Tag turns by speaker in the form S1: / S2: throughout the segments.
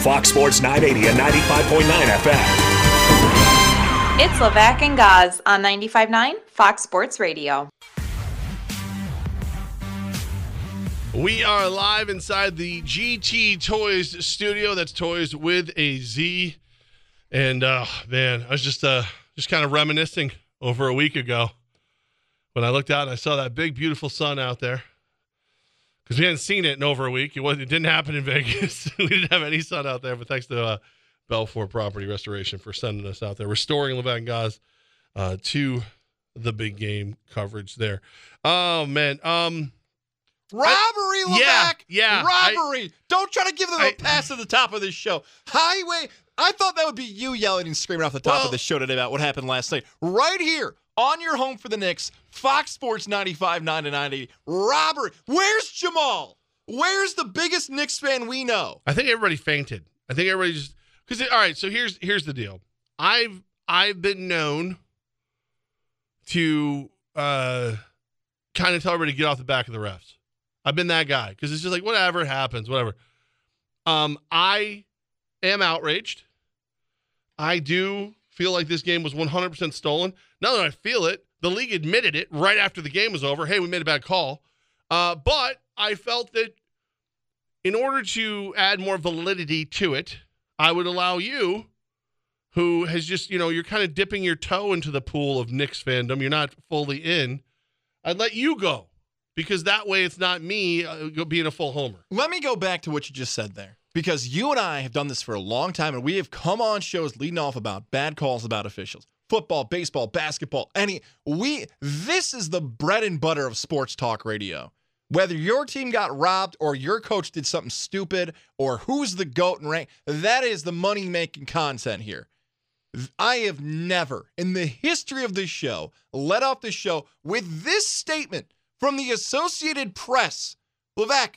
S1: Fox Sports 980 and 95.9 FM.
S2: It's Levac and Gaz on 95.9 Fox Sports Radio.
S3: We are live inside the GT Toys studio. That's Toys with a Z. And uh man, I was just uh just kind of reminiscing over a week ago when I looked out and I saw that big beautiful sun out there. Because we hadn't seen it in over a week. It was it didn't happen in Vegas. we didn't have any sun out there, but thanks to uh Belfor Property Restoration for sending us out there, restoring Levac and Gaz uh to the big game coverage there. Oh man. Um
S4: Robbery, Levac.
S3: yeah, yeah, I-
S4: Robbery. Don't try to give them a
S3: I-
S4: pass at the top of this show. Highway. I thought that would be you yelling and screaming off the top
S3: Well-
S4: of the show today about what happened last night. Right here on your home for the Knicks, Fox Sports 95, 9 to 90. Robbery. Where's Jamal? Where's the biggest Knicks fan we know?
S3: I think everybody fainted. I think everybody just because all right. So here's here's the deal. I've I've been known to uh kind of tell everybody to get off the back of the refs. I've been that guy because it's just like whatever happens, whatever. Um, I am outraged. I do feel like this game was 100% stolen. Now that I feel it, the league admitted it right after the game was over. Hey, we made a bad call. Uh, but I felt that in order to add more validity to it, I would allow you, who has just, you know, you're kind of dipping your toe into the pool of Knicks fandom, you're not fully in, I'd let you go because that way it's not me uh, being a full homer.
S4: Let me go back to what you just said there. Because you and I have done this for a long time, and we have come on shows leading off about bad calls about officials. Football, baseball, basketball, any we this is the bread and butter of sports talk radio. Whether your team got robbed or your coach did something stupid or who's the GOAT and rank, that is the money making content here. I have never, in the history of this show, let off the show with this statement from the Associated Press. Levac,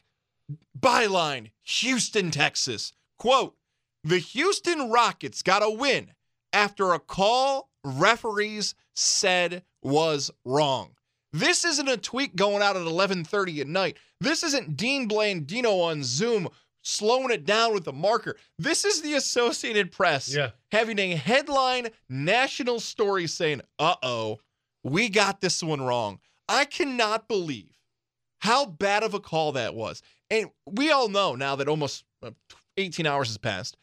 S4: byline, Houston, Texas. Quote, the Houston Rockets got a win after a call referees said was wrong. This isn't a tweet going out at 11:30 at night. This isn't Dean Blandino on Zoom slowing it down with a marker. This is the Associated Press
S3: Yeah.
S4: having a headline national story saying, "Uh-oh, we got this one wrong." I cannot believe how bad of a call that was. And we all know now that almost uh, 18 hours has passed,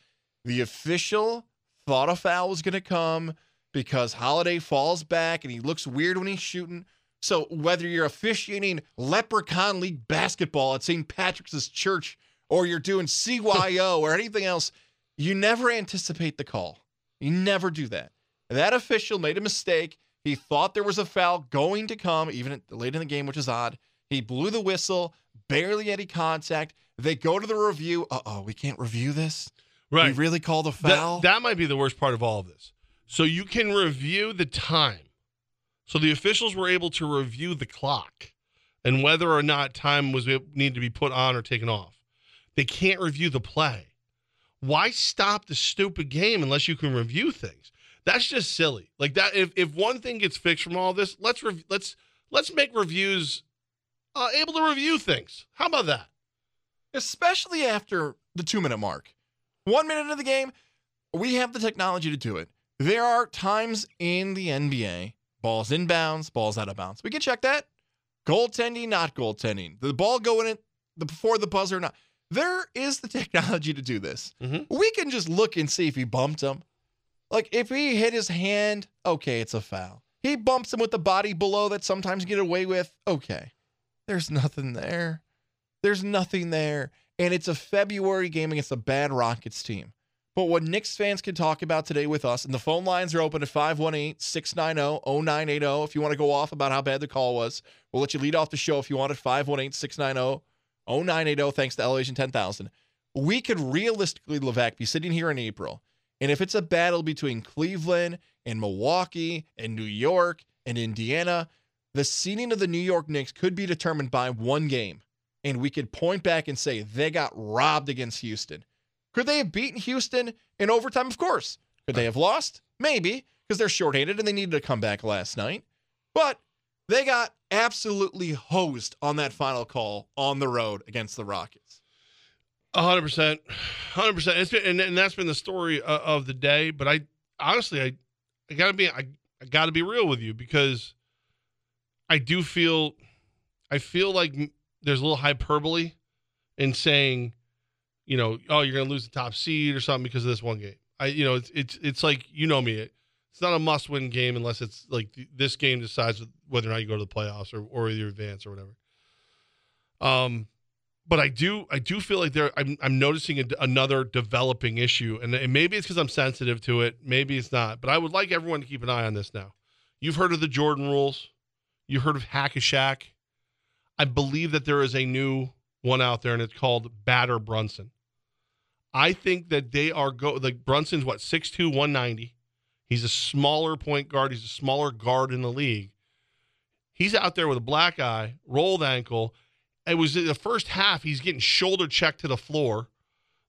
S4: the official thought a foul was going to come because Holiday falls back and he looks weird when he's shooting. So whether you're officiating Leprechaun League basketball at St. Patrick's Church or you're doing CYO or anything else, you never anticipate the call. You never do that. That official made a mistake. He thought there was a foul going to come, even late in the game, which is odd. He blew the whistle, barely any contact. They go to the review. Uh oh, we can't review this. Right. We really called a
S3: That-
S4: foul.
S3: That, might be the worst part of all of this. So you can review the time. So the officials were able to review the clock and whether or not time was need to be put on or taken off. They can't review the play. Why stop the stupid game unless you can review things? That's just silly. Like that. If if one thing gets fixed from all this, let's rev- let's let's make reviews uh, able to review things. How about that?
S4: especially after the two minute mark. One minute into the game, we have the technology to do it. There are times in the NBA, balls inbounds, balls out of bounds. We can check that. Goaltending, not goaltending. The ball going in the before the buzzer, not. There is the technology to do this.
S3: Mhm.
S4: We can just look and see if he bumped him. Like if he hit his hand, okay, it's a foul. He bumps him with the body below that sometimes get away with. Okay. There's nothing there. There's nothing there. And it's a February game against a bad Rockets team. But what Knicks fans can talk about today with us, and the phone lines are open at 518 690 0980 if you want to go off about how bad the call was. We'll let you lead off the show if you want at 518 690 0980, thanks to Elevation 10,000. We could realistically, Levac, be sitting here in April, and if it's a battle between Cleveland and Milwaukee and New York and Indiana, the seeding of the New York Knicks could be determined by one game. And we could point back and say they got robbed against Houston. Could they have beaten Houston in overtime? Of course. Could they have lost? Maybe, because they're shorthanded and they needed to come back last night. But they got absolutely hosed on that final call on the road against the Rockets.
S3: A hundred percent, hundred percent. It's been, and, and that's been the story of, of the day. But I honestly, I, I gotta be, I, I gotta be real with you because I do feel, I feel like there's a little hyperbole in saying, you know, oh, you're gonna lose the top seed or something because of this one game. I, you know, it's it's it's like you know me. It's not a must-win game unless it's like th- this game decides whether or not you go to the playoffs or or you advance or whatever. Um, but I do I do feel like there I'm I'm noticing a, another developing issue, and, and maybe it's because I'm sensitive to it, maybe it's not. But I would like everyone to keep an eye on this now. You've heard of the Jordan rules, you've heard of Hack a Shaq. I believe that there is a new one out there, and it's called Batter Brunson. I think that they are go like Brunson's what 6'2", 190. He's a smaller point guard. He's a smaller guard in the league. He's out there with a black eye, rolled ankle. It was the first half. He's getting shoulder checked to the floor.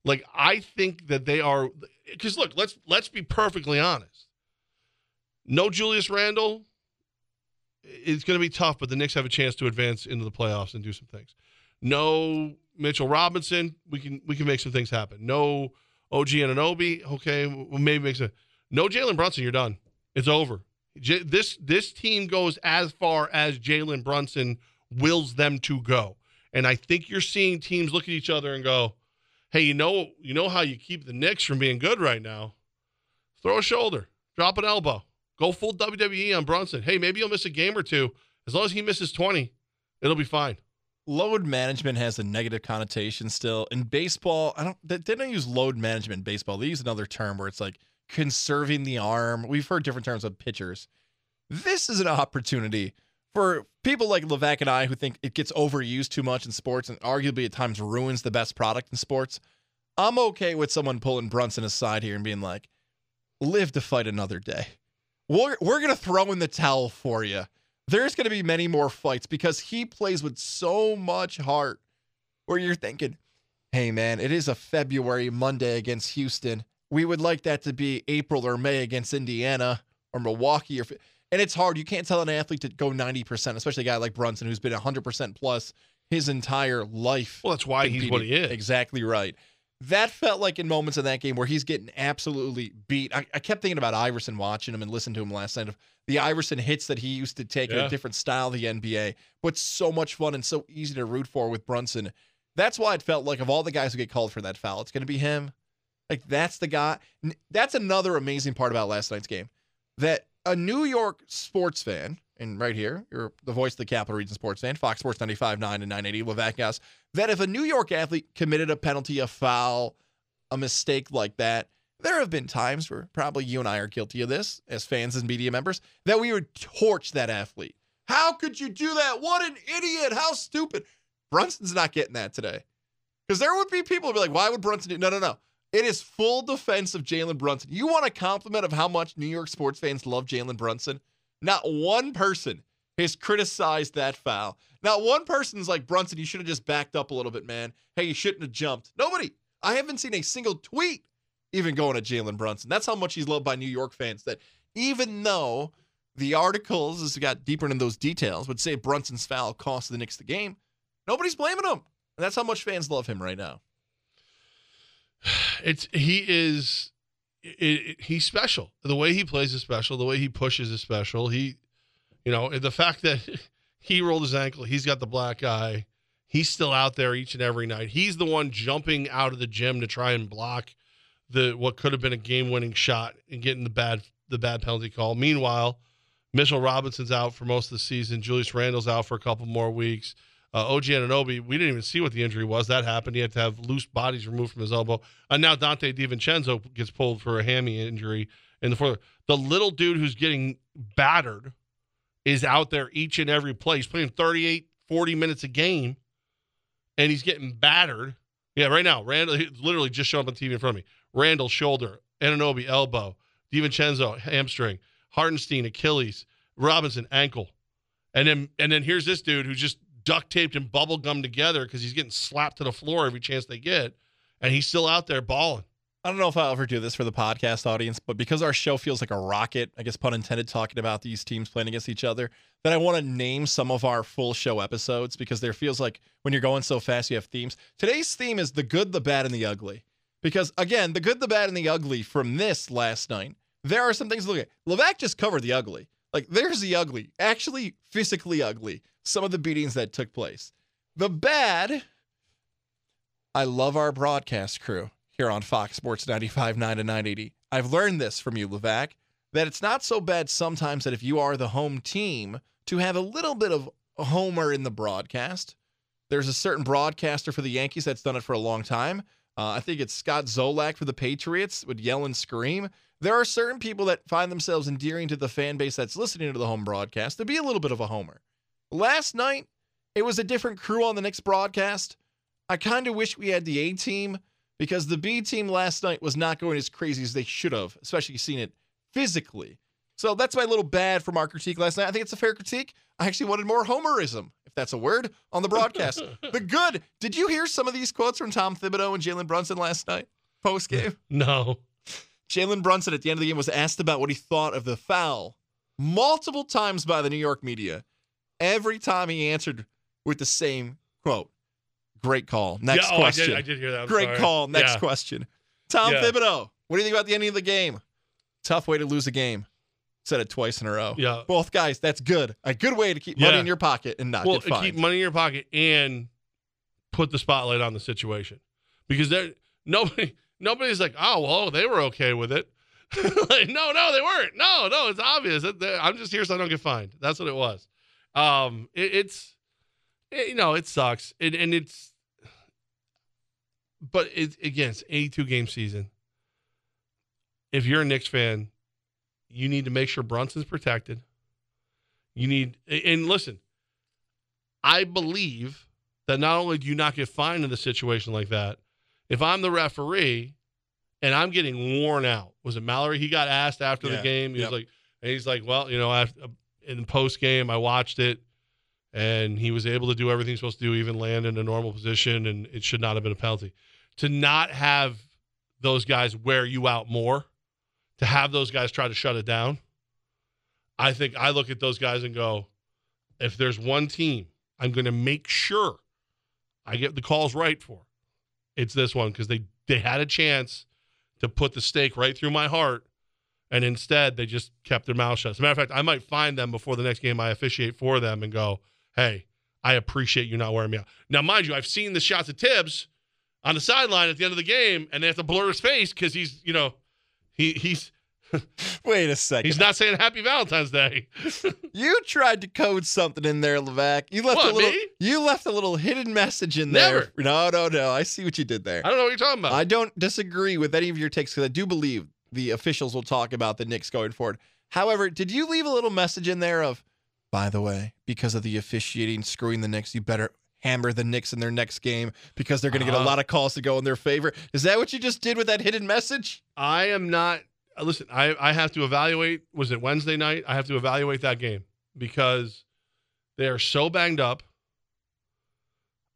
S3: Like I think that they are because look, let's let's be perfectly honest. No Julius Randle. It's going to be tough, but the Knicks have a chance to advance into the playoffs and do some things. No Mitchell Robinson. We can we can make some things happen. No OG Anunoby. Okay, we'll maybe make some. No Jalen Brunson. You're done. It's over. J- this this team goes as far as Jalen Brunson wills them to go, and I think you're seeing teams look at each other and go, "Hey, you know you know how you keep the Knicks from being good right now? Throw a shoulder, drop an elbow, go full WWE on Brunson. Hey, maybe you'll miss a game or two. As long as he misses 20, it'll be fine."
S4: load management has a negative connotation still in baseball i don't they, they don't use load management in baseball they use another term where it's like conserving the arm we've heard different terms of pitchers this is an opportunity for people like Levac and I who think it gets overused too much in sports and arguably at times ruins the best product in sports. I'm okay with someone pulling Brunson aside here and being like, live to fight another day. We're, we're going to throw in the towel for you there's going to be many more fights because he plays with so much heart where you're thinking, hey, man, it is a February Monday against Houston. We would like that to be April or May against Indiana or Milwaukee. Or, and it's hard. You can't tell an athlete to go 90%, especially a guy like Brunson who's been 100% plus his entire life.
S3: Well, that's why he's what he is.
S4: Exactly right. That felt like in moments in that game where he's getting absolutely beat. I, I kept thinking about Iverson watching him and listening to him last night of the Iverson hits that he used to take in a different style of the NBA, but so much fun and so easy to root for with Brunson. That's why it felt like of all the guys who get called for that foul, it's going to be him. Like that's the guy. That's another amazing part about last night's game. That a New York sports fan, and right here, you're the voice of the Capital Region sports fan, Fox Sports 95.9 and 980, Levac Gaz, that if a New York athlete committed a penalty, a foul, a mistake like that, there have been times where probably you and I are guilty of this as fans and media members that we would torch that athlete. How could you do that? What an idiot. How stupid. Brunson's not getting that today. Because there would be people who'd be like, why would Brunson do no no no. It is full defense of Jalen Brunson. You want a compliment of how much New York sports fans love Jalen Brunson? Not one person has criticized that foul. Not one person's like, Brunson, you should have just backed up a little bit, man. Hey, you shouldn't have jumped. Nobody. I haven't seen a single tweet even going at Jalen Brunson. That's how much he's loved by New York fans. That even though the articles, as we got deeper into those details, would say Brunson's foul cost the Knicks the game, nobody's blaming him. And that's how much fans love him right now.
S3: It's he is it, it- he's special. The way he plays is special. The way he pushes is special. He, you know, the fact that he rolled his ankle, he's got the black eye. He's still out there each and every night. He's the one jumping out of the gym to try and block the what could have been a game-winning shot and getting the bad the bad penalty call. Meanwhile, Mitchell Robinson's out for most of the season. Julius Randle's out for a couple more weeks. Uh, OG Anunoby, we didn't even see what the injury was. That happened. He had to have loose bodies removed from his elbow. And now Donte DiVincenzo gets pulled for a hammy injury in the fourth. The little dude who's getting battered is out there each and every play. He's playing 38, 40 minutes a game, and he's getting battered. Yeah, right now, Randle literally just showed up on TV in front of me. Randle shoulder, Anunoby elbow, DiVincenzo hamstring, Hartenstein Achilles, Robinson ankle, and then and then here's this dude who's just duct taped and bubble gummed together because he's getting slapped to the floor every chance they get, and he's still out there balling.
S4: I don't know if I'll ever do this for the podcast audience, but because our show feels like a rocket, I guess pun intended, talking about these teams playing against each other, that I want to name some of our full show episodes because there feels like when you're going so fast, you have themes. Today's theme is the good, the bad, and the ugly. Because again, the good, the bad, and the ugly from this last night, there are some things to look at. Levac just covered the ugly. Like there's the ugly, actually physically ugly. Some of the beatings that took place. The bad, I love our broadcast crew here on Fox Sports 95.9 to 980. I've learned this from you, Levac, that it's not so bad sometimes that if you are the home team to have a little bit of homer in the broadcast. There's a certain broadcaster for the Yankees that's done it for a long time. Uh, I think it's Scott Zolak for the Patriots would yell and scream. There are certain people that find themselves endearing to the fan base that's listening to the home broadcast to be a little bit of a homer. Last night, it was a different crew on the next broadcast. I kind of wish we had the A team because the B team last night was not going as crazy as they should have, especially seeing it physically. So that's my little bad from our critique last night. I think it's a fair critique. I actually wanted more homerism, if that's a word, on the broadcast. the good. Did you hear some of these quotes from Tom Thibodeau and Jalen Brunson last night post game?
S3: No.
S4: Jalen Brunson at the end of the game was asked about what he thought of the foul multiple times by the New York media. Every time he answered with the same quote. Great call. Next
S3: yeah, oh,
S4: question.
S3: I did, I did hear that. I'm
S4: Great
S3: sorry.
S4: call. Next
S3: Yeah.
S4: question. Tom
S3: Yeah.
S4: Thibodeau. What do you think about the ending of the game? Tough way to lose a game. Said it twice in a row.
S3: Yeah.
S4: Both guys, that's good. A good way to keep money in your pocket and not
S3: well,
S4: get fined.
S3: keep money in your pocket and put the spotlight on the situation because there nobody nobody's like, oh well, they were okay with it. like, no, no, they weren't. No, no, it's obvious. I'm just here so I don't get fined. That's what it was. Um, it, it's it- you know it sucks, and and it's but it again, it's 82 game season. If you're a Knicks fan, you need to make sure Brunson's protected. You need and listen, I believe that not only do you not get fined in a situation like that, if I'm the referee and I'm getting worn out, was it Mallory? He got asked after
S4: Yeah.
S3: the game. He
S4: Yep.
S3: was like, and he's like, well, you know, after, in post game, I watched it, and he was able to do everything he's supposed to do, even land in a normal position, and it should not have been a penalty. To not have those guys wear you out more, to have those guys try to shut it down, I think I look at those guys and go, if there's one team I'm going to make sure I get the calls right for, it's this one because they they had a chance to put the stake right through my heart, and instead they just kept their mouth shut. As a matter of fact, I might find them before the next game I officiate for them and go, hey, I appreciate you not wearing me out. Now, mind you, I've seen the shots of Thibs on the sideline at the end of the game, and they have to blur his face because he's, you know, he he's
S4: Wait a second.
S3: he's not saying Happy Valentine's Day.
S4: You tried to code something in there, Levac. You left
S3: What,
S4: a little.
S3: me?
S4: You left a little hidden message in there.
S3: Never.
S4: No, no, no. I see what you did there.
S3: I don't know what you're talking about.
S4: I don't disagree with any of your takes because I do believe the officials will talk about the Knicks going forward. However, did you leave a little message in there of, by the way, because of the officiating screwing the Knicks, you better hammer the Knicks in their next game because they're going to get a
S3: Uh-huh.
S4: lot of calls to go in their favor? Is that what you just did with that hidden message?
S3: I am not. uh, Listen, I, I have to evaluate. Was it Wednesday night? I have to evaluate that game because they are so banged up.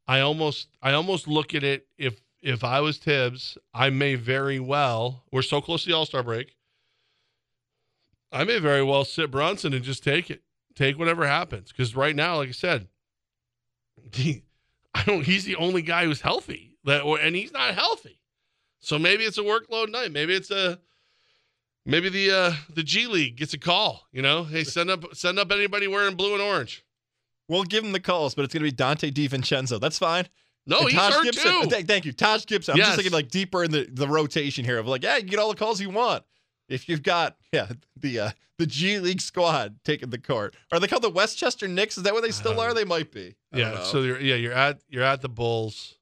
S3: I almost I almost look at it if if I was Thibs, I may very well. We're so close to the All Star break. I may very well sit Brunson and just take it, take whatever happens. Because right now, like I said, I don't. He's the only guy who's healthy, that, and he's not healthy. So maybe it's a workload night. Maybe it's a maybe the uh the G League gets a call, you know? Hey, send up send up anybody wearing blue and orange.
S4: We'll give him the calls, but it's going to be Donte DiVincenzo. That's fine.
S3: No,
S4: And
S3: he's
S4: Taj
S3: hurt
S4: Gibson.
S3: too.
S4: Th- thank you, Taj Gibson. I'm
S3: Yes.
S4: just thinking like deeper in the, the rotation here of like, yeah, you get all the calls you want. If you've got yeah the uh, the G League squad taking the court, are they called the Westchester Knicks? Is that what they still are? They might be. I
S3: yeah, so you're yeah, you're at you're at the Bulls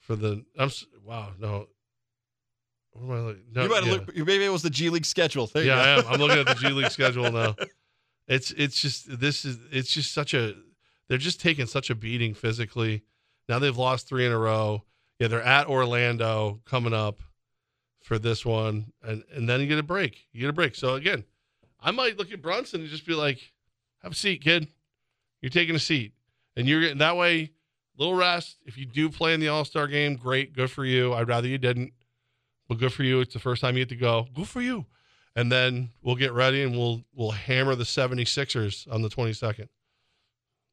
S3: for the I'm wow, no. What am I looking? No,
S4: you might
S3: yeah.
S4: look. Maybe it was the G League schedule. There
S3: yeah, I am. I'm looking at the G League schedule now. It's it's just this is it's just such a they're just taking such a beating physically. Now they've lost three in a row. Yeah, they're at Orlando coming up for this one, and and then you get a break. You get a break. So again, I might look at Brunson and just be like, "Have a seat, kid. You're taking a seat, and you're getting that way. Little rest. If you do play in the All Star game, great, good for you. I'd rather you didn't. but good for you. It's the first time you get to go. Good for you. And then we'll get ready and we'll we'll hammer the 76ers on the 22nd.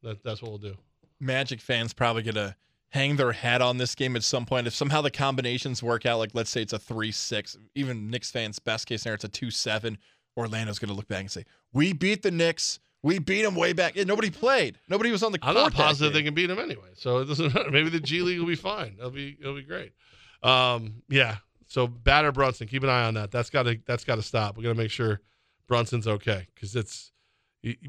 S3: That, that's what we'll do.
S4: Magic fans probably gonna hang their hat on this game at some point. If somehow the combinations work out, like let's say it's a three six, even Knicks fans best case scenario it's a two seven. Orlando's gonna look back and say, "We beat the Knicks. We beat them way back. Yeah, nobody played. Nobody was on the
S3: I'm
S4: court.
S3: not
S4: that
S3: positive they can beat them anyway. So it doesn't matter. Maybe the G League will be fine. It'll be it'll be great. Um, yeah. So batter Brunson, keep an eye on that. That's got to that's got to stop. We got to make sure Brunson's okay because it's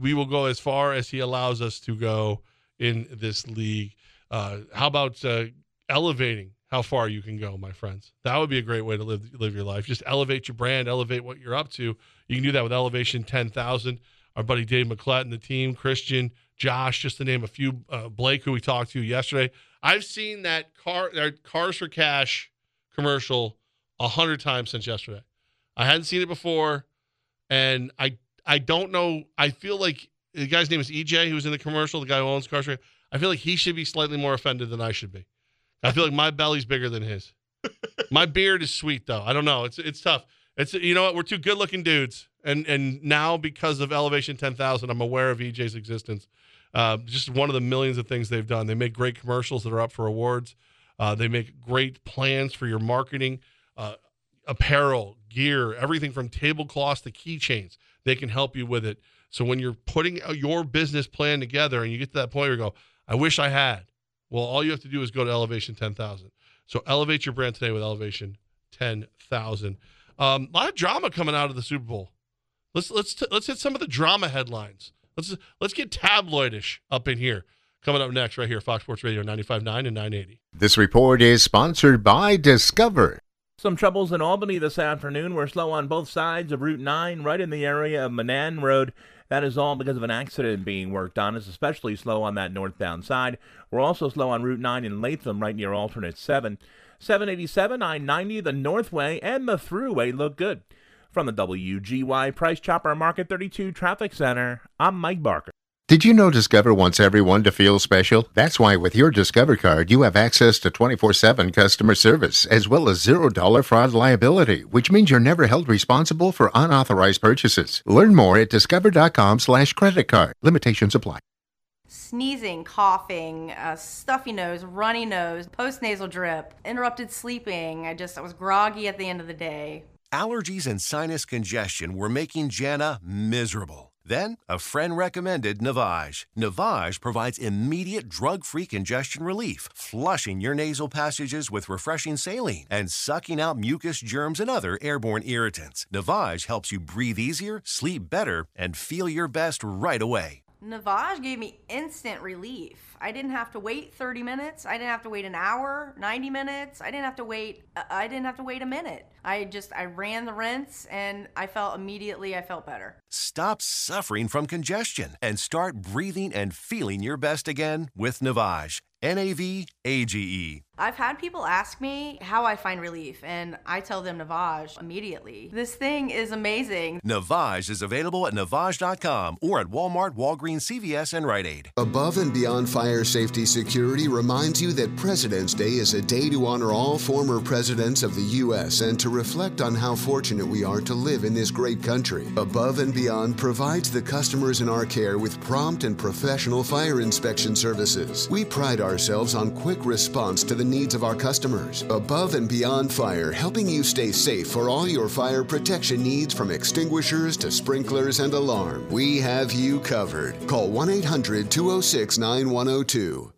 S3: we will go as far as he allows us to go in this league. Uh, how about uh, elevating how far you can go, my friends? That would be a great way to live live your life. Just elevate your brand, elevate what you're up to. You can do that with Elevation 10,000. Our buddy Dave McClellan, the team, Christian, Josh, just to name a few, uh, Blake, who we talked to yesterday. I've seen that car, that Cars for Cash commercial a hundred times since yesterday. I hadn't seen it before, and I I don't know. I feel like the guy's name is EJ, who's in the commercial, the guy who owns Cars for. I feel like he should be slightly more offended than I should be. I feel like my belly's bigger than his. my beard is sweet though. I don't know. It's it's tough. It's you know what? We're two good looking dudes, and and now because of Elevation Ten Thousand, I'm aware of EJ's existence. Uh, just one of the millions of things they've done. They make great commercials that are up for awards. Uh, they make great plans for your marketing, uh, apparel, gear, everything from tablecloths to keychains. They can help you with it. So when you're putting your business plan together and you get to that point where you go, I wish I had. Well, all you have to do is go to Elevation 10,000. So elevate your brand today with Elevation 10,000. Um, a lot of drama coming out of the Super Bowl. Let's let's t- let's hit some of the drama headlines. Let's let's get tabloidish up in here. Coming up next, right here, Fox Sports Radio 95.9 and 980.
S5: This report is sponsored by Discover.
S6: Some troubles in Albany this afternoon. We're slow on both sides of Route 9, right in the area of Menand Road. That is all because of an accident being worked on. It's especially slow on that northbound side. We're also slow on Route 9 in Latham, right near alternate 7. 787, I 90, the Northway, and the Thruway look good. From the WGY Price Chopper Market 32 Traffic Center, I'm Mike Barker.
S5: Did you know Discover wants everyone to feel special? That's why with your Discover card, you have access to 24 7 customer service as well as $0 fraud liability, which means you're never held responsible for unauthorized purchases. Learn more at discover.com slash credit card. Limitations apply.
S7: sneezing, coughing, uh, stuffy nose, runny nose, postnasal drip, interrupted sleeping. I just I was groggy at the end of the day.
S8: Allergies and sinus congestion were making Jana miserable. Then, a friend recommended Navage. Navage provides immediate drug free congestion relief, flushing your nasal passages with refreshing saline and sucking out mucus, germs, and other airborne irritants. Navage helps you breathe easier, sleep better, and feel your best right away.
S7: Navage gave me instant relief. I didn't have to wait 30 minutes. I didn't have to wait an hour, 90 minutes. I didn't have to wait uh, I didn't have to wait a minute. I just I ran the rinse and I felt immediately I felt better.
S8: Stop suffering from congestion and start breathing and feeling your best again with Navage. N A V A G E.
S7: I've had people ask me how I find relief and I tell them Navage immediately. This thing is amazing.
S8: Navage is available at Navage.com or at Walmart, Walgreens, CVS, and Rite Aid.
S9: Above and Beyond Fire Safety Security reminds you that President's Day is a day to honor all former presidents of the U.S. and to reflect on how fortunate we are to live in this great country. Above and Beyond provides the customers in our care with prompt and professional fire inspection services. We pride ourselves on quick response to the needs of our customers. Above and Beyond Fire, helping you stay safe for all your fire protection needs from extinguishers to sprinklers and alarm. We have you covered. Call 1 800 206 9102.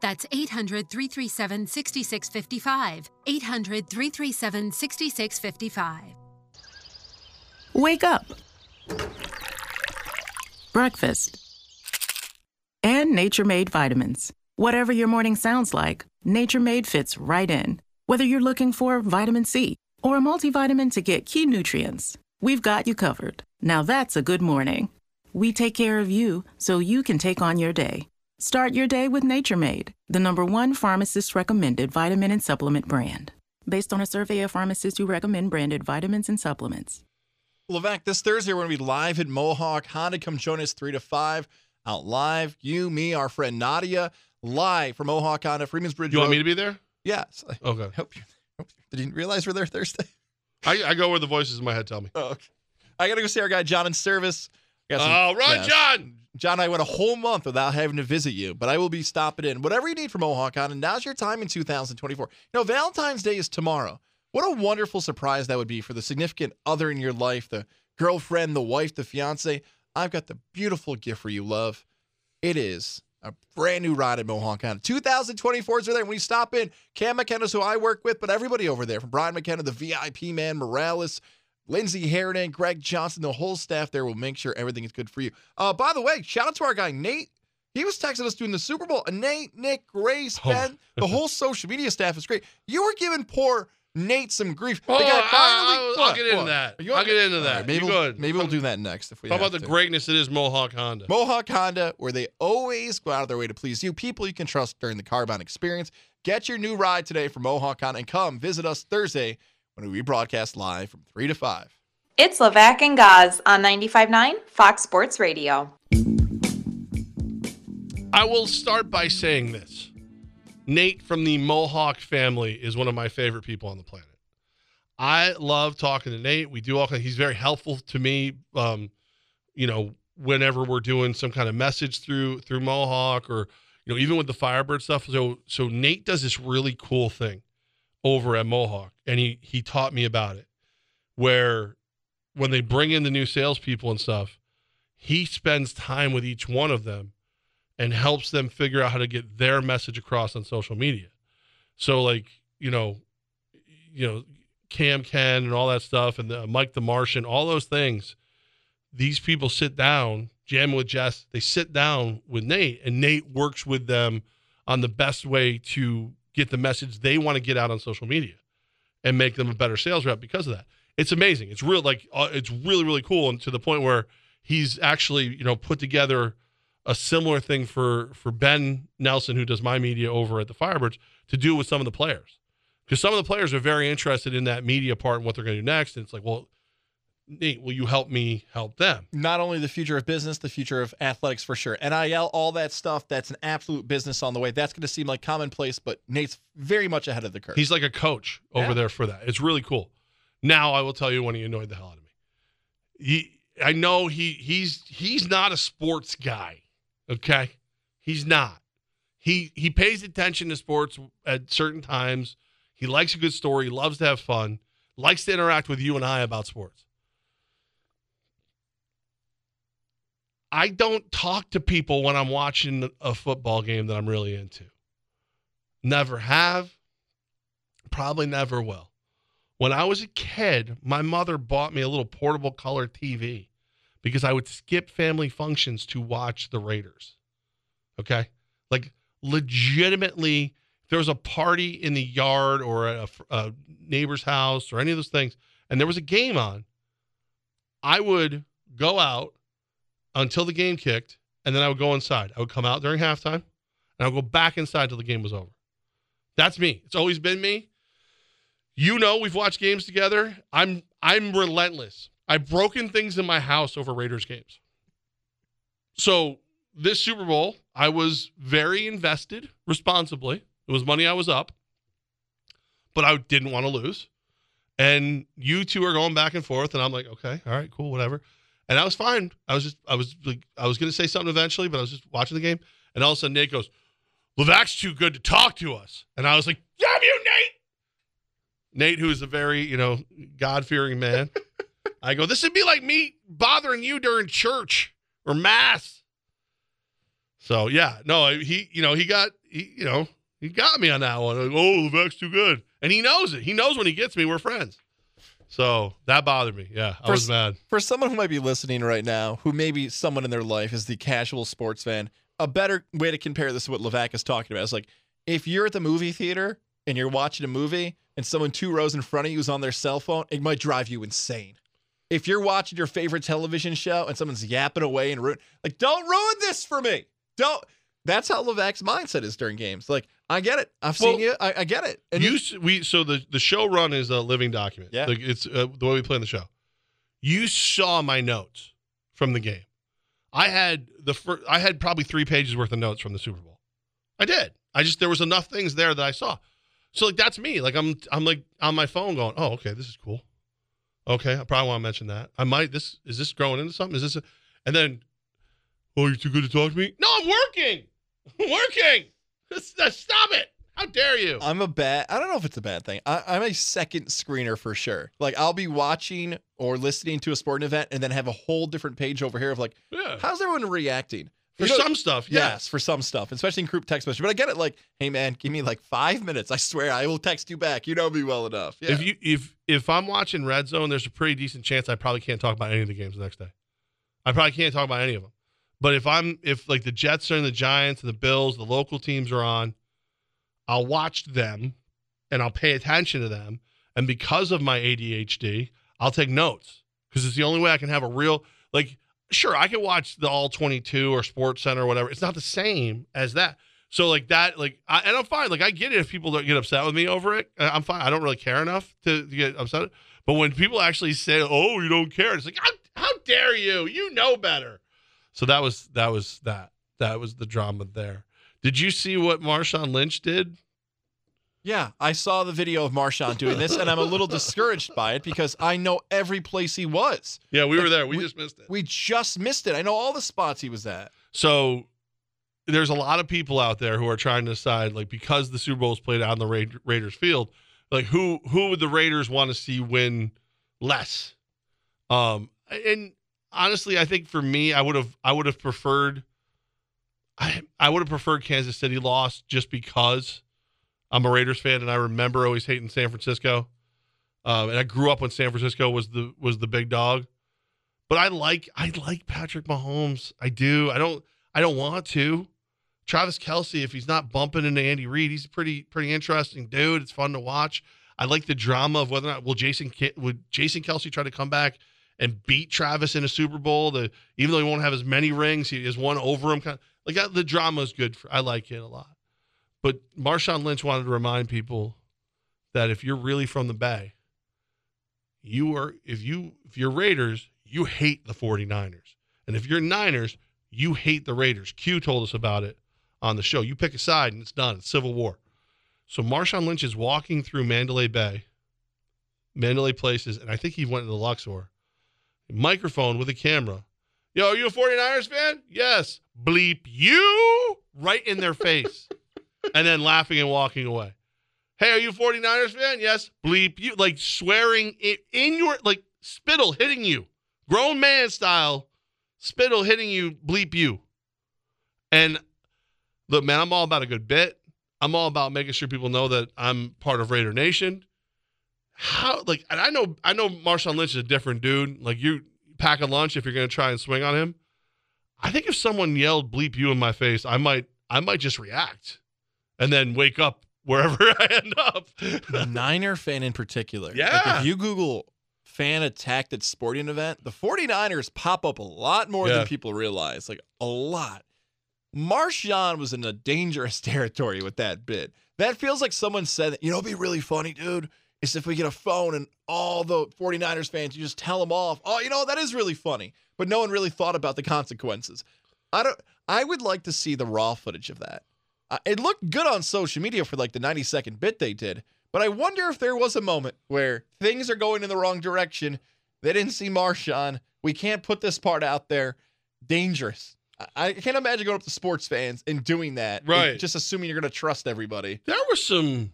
S10: That's 800 337 6655. 800 337 6655.
S11: Wake up. Breakfast. And Nature Made vitamins. Whatever your morning sounds like, Nature Made fits right in. Whether you're looking for vitamin C or a multivitamin to get key nutrients, we've got you covered. Now that's a good morning. We take care of you so you can take on your day. Start your day with Nature Made, the number one pharmacist recommended vitamin and supplement brand. Based on a survey of pharmacists who recommend branded vitamins and supplements.
S4: Levac, this Thursday we're going to be live at Mohawk Honda. Come join us 3 to 5 out live. You, me, our friend Nadia, live from Mohawk Honda, Freeman's Bridge
S3: You want
S4: Road.
S3: me to be there?
S4: Yes. I
S3: Okay.
S4: hope you, hope you didn't realize we're there Thursday.
S3: I, I go where the voices in my head tell me.
S4: Oh, okay. I got to go see our guy John in service.
S3: All right. John.
S4: John I went a whole month without having to visit you, but I will be stopping in. Whatever you need from Mohawk on, and now's your time in 2024. You know, Valentine's Day is tomorrow. What a wonderful surprise that would be for the significant other in your life, the girlfriend, the wife, the fiance. I've got the beautiful gift for you, love. It is a brand new ride at Mohawk Honda. 2024s are there. When you stop in, Cam McKenna's who I work with, but everybody over there, from Brian McKenna, the VIP man, Morales, Lindsey Harridan, Greg Johnson, the whole staff there will make sure everything is good for you. Uh, by the way, shout out to our guy Nate. He was texting us during the Super Bowl. And Nate, Nick, Grace,
S3: Oh.
S4: Ben, the whole social media staff is great. You were giving poor Nate some grief. The
S3: Oh, I-
S4: finally-
S3: I'll- I'll get into that. I'll get into that.
S4: maybe we'll, maybe we'll do that next if we
S3: How about the greatness that is Mohawk Honda?
S4: Mohawk Honda, where they always go out of their way to please you, people you can trust during the Carbon experience. Get your new ride today from Mohawk Honda and come visit us Thursday when we broadcast live from 3 to 5.
S2: It's Levac and Gaz on 95.9 Fox Sports Radio.
S3: I will start by saying this. Nate from the Mohawk family is one of my favorite people on the planet. I love talking to Nate. We do all kind he's very helpful to me. Um, you know, whenever we're doing some kind of message through through Mohawk or you know, even with the Firebird stuff. So so Nate does this really cool thing over at Mohawk, and he he taught me about it. Where when they bring in the new salespeople and stuff, he spends time with each one of them and helps them figure out how to get their message across on social media. So like, you know, you know, Cam Ken and all that stuff and the, Mike the Martian, all those things. These people sit down, jam with Jess, they sit down with Nate and Nate works with them on the best way to get the message they want to get out on social media and make them a better sales rep because of that. It's amazing. It's real like uh, it's really really cool and to the point where he's actually, you know, put together a similar thing for for Ben Nelson, who does my media over at the Firebirds, to do with some of the players. Because some of the players are very interested in that media part and what they're going to do next. And it's like, well, Nate, will you help me help them?
S4: Not only the future of business, the future of athletics for sure. NIL, all that stuff, that's an absolute business on the way. That's going to seem like commonplace, but Nate's very much ahead of the curve.
S3: He's like a coach over
S4: Yeah.
S3: there for that. It's really cool. Now I will tell you when he annoyed the hell out of me. He, I know he he's he's not a sports guy. Okay, he's not. He he pays attention to sports at certain times. He likes a good story. Loves to have fun. Likes to interact with you and I about sports. I don't talk to people when I'm watching a football game that I'm really into. Never have. Probably never will. When I was a kid, my mother bought me a little portable color TV because I would skip family functions to watch the Raiders. Okay? Like legitimately if there was a party in the yard or a, a neighbor's house or any of those things and there was a game on, I would go out until the game kicked, and then I would go inside. I would come out during halftime, and I would go back inside till the game was over. That's me. It's always been me. You know, we've watched games together. I'm I'm relentless. I've broken things in my house over Raiders games. So this Super Bowl, I was very invested responsibly. It was money I was up, but I didn't want to lose. and you two are going back and forth, and I'm like, okay, all right, cool, whatever. And I was fine. I was just, I was like, I was gonna say something eventually, but I was just watching the game, and all of a sudden Nate goes, Levac's too good to talk to us, and I was like, damn you, Nate. Nate, who is a very, you know, God fearing man. I go, this would be like me bothering you during church or mass. So yeah, no, he, you know, he got, he, you know, he got me on that one. Like, oh, Levac's too good, and he knows it. He knows when he gets me, we're friends. So that bothered me. Yeah, I
S4: For
S3: was mad.
S4: For someone who might be listening right now, who maybe someone in their life is the casual sports fan, a better way to compare this to what Levac is talking about is like if you're at the movie theater and you're watching a movie and someone two rows in front of you is on their cell phone, it might drive you insane. If you're watching your favorite television show and someone's yapping away and ruin, like, don't ruin this for me. Don't. That's how Levac's mindset is during games. Like, I get it. I've seen
S3: Well,
S4: you. I, I get it. And
S3: you s- we so the the show run is a living document.
S4: Yeah.
S3: Like, it's uh, the way we play on the show. You saw my notes from the game. I had the fir- I had probably three pages worth of notes from the Super Bowl. I did. I just there was enough things there that I saw. So like that's me. Like I'm I'm like on my phone going, oh okay, this is cool. Okay, I probably want to mention that. I might. This is this growing into something? Is this? A, and then, oh, you're too good to talk to me. No, I'm working. I'm working. Stop it. How dare you?
S4: I'm a bad. I don't know if it's a bad thing. I, I'm a second screener for sure. Like I'll be watching or listening to a sporting event and then have a whole different page over here of like,
S3: Yeah.
S4: how's everyone reacting?
S3: For some stuff, yes.
S4: yes, for some stuff, especially in group text message. But I get it. Like, hey man, give me like five minutes. I swear I will text you back. You know me well enough. Yeah.
S3: If you if if I'm watching Red Zone, there's a pretty decent chance I probably can't talk about any of the games the next day. I probably can't talk about any of them. But if I'm if like the Jets are and the Giants and the Bills, the local teams are on, I'll watch them and I'll pay attention to them. And because of my ADHD, I'll take notes because it's the only way I can have a real like. Sure, I can watch the All 22 or Sports Center or whatever. It's not the same as that. So like that, like, I, and I'm fine. Like I get it if people don't get upset with me over it. I'm fine. I don't really care enough to, to get upset. But when people actually say, "Oh, you don't care," it's like, how, how dare you? You know better. So that was that was that. That was the drama there. Did you see what Marshawn Lynch did?
S4: yeah, I saw the video of Marshawn doing this, and I'm a little discouraged by it because I know every place he was.
S3: Yeah, we
S4: Like,
S3: were there. We, just missed it.
S4: We just missed it. I know all the spots he was at.
S3: So there's a lot of people out there who are trying to decide, like, because the Super Bowl is played on the Ra- Raiders field, like who who would the Raiders want to see win less? Um, and honestly, I think for me, I would have I would have preferred I I would have preferred Kansas City lost just because I'm a Raiders fan and I remember always hating San Francisco. Um, and I grew up when San Francisco was the was the big dog. But I like I like Patrick Mahomes. I do. I don't I don't want to. Travis Kelce, if he's not bumping into Andy Reid, he's a pretty pretty interesting dude. It's fun to watch. I like the drama of whether or not will Jason would Jason Kelce try to come back and beat Travis in a Super Bowl. The even though he won't have as many rings, he has one over him. Kind of, like the drama is good. For, I like it a lot. But Marshawn Lynch wanted to remind people that if you're really from the Bay, you are if you if you're Raiders, you hate the 49ers. And if you're Niners, you hate the Raiders. Q told us about it on the show. You pick a side and it's done. It's civil war. So Marshawn Lynch is walking through Mandalay Bay, Mandalay Places, and I think he went to the Luxor. Microphone with a camera. Yo, are you a 49ers fan? Yes. Bleep you right in their face. and then laughing and walking away. Hey, are you a 49ers fan? Yes. Bleep you. Like swearing in, in your, like spittle hitting you. Grown man style. Spittle hitting you. Bleep you. And look, man, I'm all about a good bit. I'm all about making sure people know that I'm part of Raider Nation. How like and I know I know Marshawn Lynch is a different dude. Like you pack a lunch if you're gonna try and swing on him. I think if someone yelled bleep you in my face, I might I might just react and then wake up wherever I end up.
S4: The Niner fan in particular. Like,
S3: Yeah.
S4: if you Google fan attacked at sporting event, the 49ers pop up a lot more
S3: Yeah.
S4: than people realize. Like a lot. Marshawn was in a dangerous territory with that bit. That feels like someone said, you know, it'd be really funny, dude, is if we get a phone and all the 49ers fans, you just tell them off. Oh, you know, that is really funny. But no one really thought about the consequences. I don't I would like to see the raw footage of that. Uh, it looked good on social media for like the 90 second bit they did, But I wonder if there was a moment where things are going in the wrong direction. They didn't see Marshawn. We can't put this part out there. Dangerous. I, can't imagine going up to sports fans and doing that. and
S3: Right.
S4: Just assuming you're going to trust everybody.
S3: There were some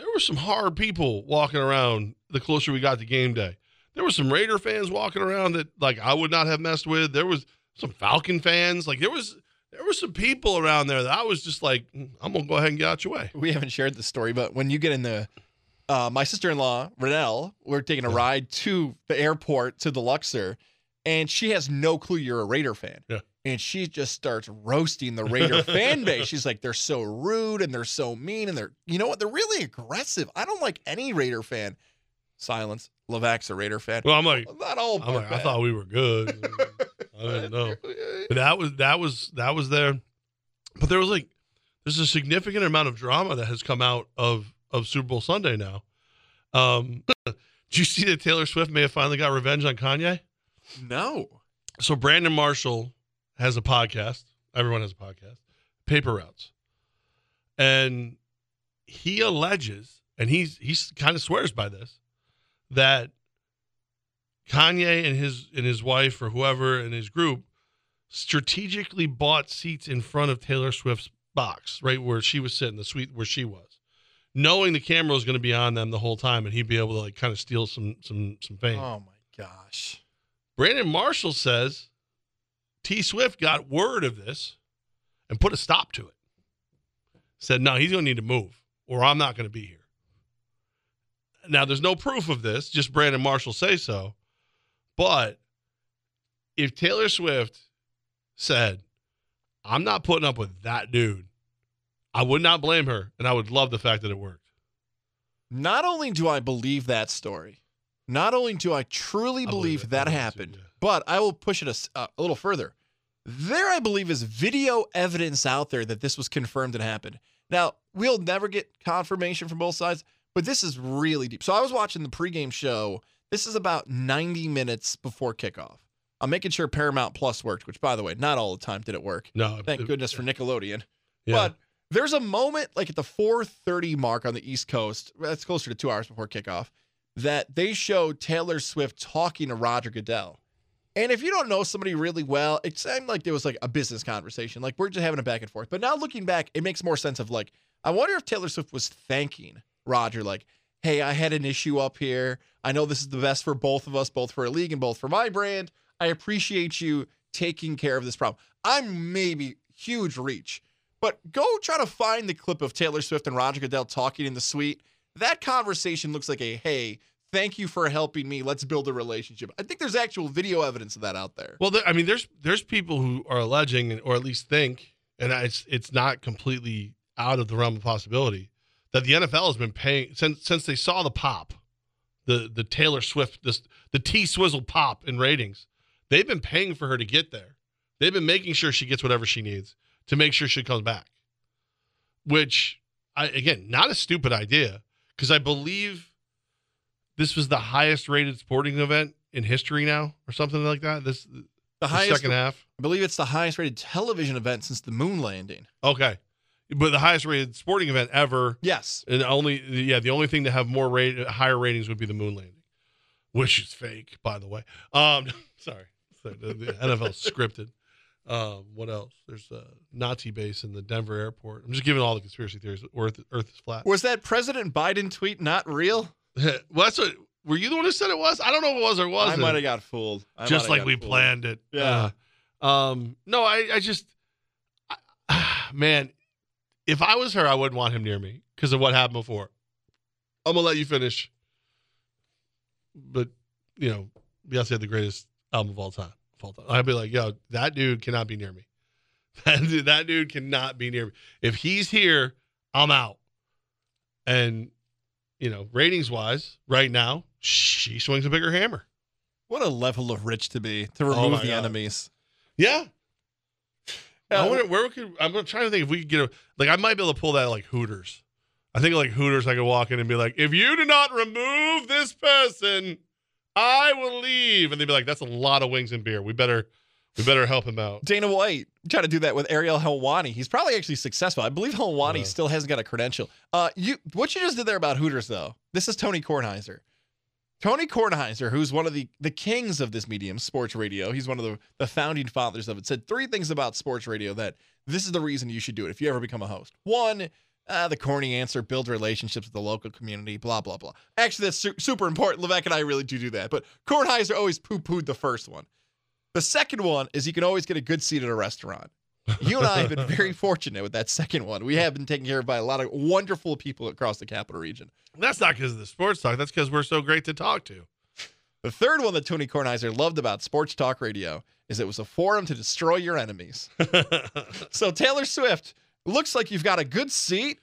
S3: there were some hard people walking around the closer we got to game day. There were some Raider fans walking around that like I would not have messed with. There was some Falcon fans. Like there was there were some people around there that I was just like, "Mm, I'm gonna go ahead and get out your way.
S4: We haven't shared the story, but when you get in the, uh, my sister in law, Renelle, we're taking a ride to the airport to the Luxor, and she has no clue you're a Raider fan.
S3: Yeah.
S4: And she just starts roasting the Raider fan base. She's like, they're so rude and they're so mean and they're, you know what? They're really aggressive. I don't like any Raider fan. Silence. Levac's a Raider fan.
S3: Well, I'm like,
S4: Not all.
S3: I'm like, I thought we were good. I didn't know. But that was that was that was there. But there was like there's a significant amount of drama that has come out of of Super Bowl Sunday now. Um did you see that Taylor Swift may have finally got revenge on Kanye?
S4: No.
S3: So Brandon Marshall has a podcast. Everyone has a podcast. Paper Routes. And he alleges, and he's he's kind of swears by this, that Kanye and his and his wife or whoever in his group strategically bought seats in front of Taylor Swift's box, right where she was sitting, the suite where she was, knowing the camera was going to be on them the whole time, and he'd be able to like kind of steal some some some fame.
S4: Oh my gosh.
S3: Brandon Marshall says T Swift got word of this and put a stop to it. Said, no, he's going to need to move or I'm not going to be here. Now, there's no proof of this, just Brandon Marshall say so. But if Taylor Swift said, I'm not putting up with that dude, I would not blame her. And I would love the fact that it worked.
S4: Not only do I believe that story, not only do I truly believe,
S3: believe
S4: that
S3: I believe it
S4: happened,
S3: too, yeah.
S4: But I will push it a, uh, a little further. There, I believe, is video evidence out there that this was confirmed and happened. Now, we'll never get confirmation from both sides, but this is really deep. So I was watching the pregame show. This is about 90 minutes before kickoff. I'm making sure Paramount Plus worked, which, by the way, not all the time did it work.
S3: No,
S4: Thank
S3: it-
S4: goodness for Nickelodeon.
S3: Yeah.
S4: But there's a moment like at the 4:30 mark on the East Coast. That's closer to two hours before kickoff. That they show Taylor Swift talking to Roger Goodell. And if you don't know somebody really well, it seemed like there was like a business conversation. Like we're just having a back and forth. But now looking back, it makes more sense of like, I wonder if Taylor Swift was thanking Roger, like, hey, I had an issue up here. I know this is the best for both of us, both for a league and both for my brand. I appreciate you taking care of this problem. I'm maybe huge reach, but go try to find the clip of Taylor Swift and Roger Goodell talking in the suite. That conversation looks like a hey, thank you for helping me. Let's build a relationship. I think there's actual video evidence of that out there.
S3: Well, there, I mean, there's there's people who are alleging, or at least think, and it's it's not completely out of the realm of possibility that the NFL has been paying since since they saw the pop, the the Taylor Swift, this the T Swizzle pop in ratings. They've been paying for her to get there. They've been making sure she gets whatever she needs to make sure she comes back. Which, I again, not a stupid idea because I believe this was the highest rated sporting event in history now, or something like that. This
S4: The
S3: the
S4: highest,
S3: second half.
S4: I believe it's the highest rated television event since the moon landing.
S3: Okay, but the highest rated sporting event ever,
S4: Yes.
S3: and only yeah, the only thing to have more rate higher ratings would be the moon landing, which is fake, by the way. Um, sorry, the, the NFL scripted. Um, what else? There's a Nazi base in the Denver airport. I'm just giving all the conspiracy theories. Earth, Earth is flat.
S4: Was that President Biden tweet not real?
S3: well, that's what. Were you the one who said it was? I don't know if it was or wasn't.
S4: I might have got fooled. I
S3: just like we
S4: fooled.
S3: planned it.
S4: Yeah.
S3: Uh, um. No, I. I just. I, man, if I was her, I wouldn't want him near me because of what happened before. I'm gonna let you finish. But you know, Beyonce had the greatest album of all time. Of all time. I'd be like, yo, that dude cannot be near me. That dude, that dude cannot be near me. If he's here, I'm out. And you know, ratings wise, right now, she swings a bigger hammer.
S4: What a level of rich to be to
S3: Oh
S4: remove
S3: my
S4: the
S3: God.
S4: enemies.
S3: Yeah.
S4: Yeah,
S3: I wonder where we could. I'm trying to think if we could get a like. I might be able to pull that at, like Hooters. I think like Hooters, I could walk in and be like, "If you do not remove this person, I will leave." And they'd be like, "That's a lot of wings and beer. We better, We better help him out.
S4: Dana White trying to do that with Ariel Helwani. He's probably actually successful. I believe Helwani
S3: Yeah.
S4: still hasn't got a credential. Uh, you what you just did there about Hooters though. This is Tony Kornheiser. Tony Kornheiser, who's one of the the kings of this medium, sports radio. He's one of the the founding fathers of it. Said three things about sports radio that this is the reason you should do it if you ever become a host. One. Uh, the corny answer: build relationships with the local community. Blah blah blah. Actually, that's su- super important. Levac and I really do do that. But Kornheiser always poo pooed the first one. The second one is you can always get a good seat at a restaurant. You and I have been very fortunate with that second one. We have been taken care of by a lot of wonderful people across the capital region.
S3: That's not because of the sports talk. That's because we're so great to talk to.
S4: The third one that Tony Kornheiser loved about sports talk radio is it was a forum to destroy your enemies. so Taylor Swift looks like you've got a good seat.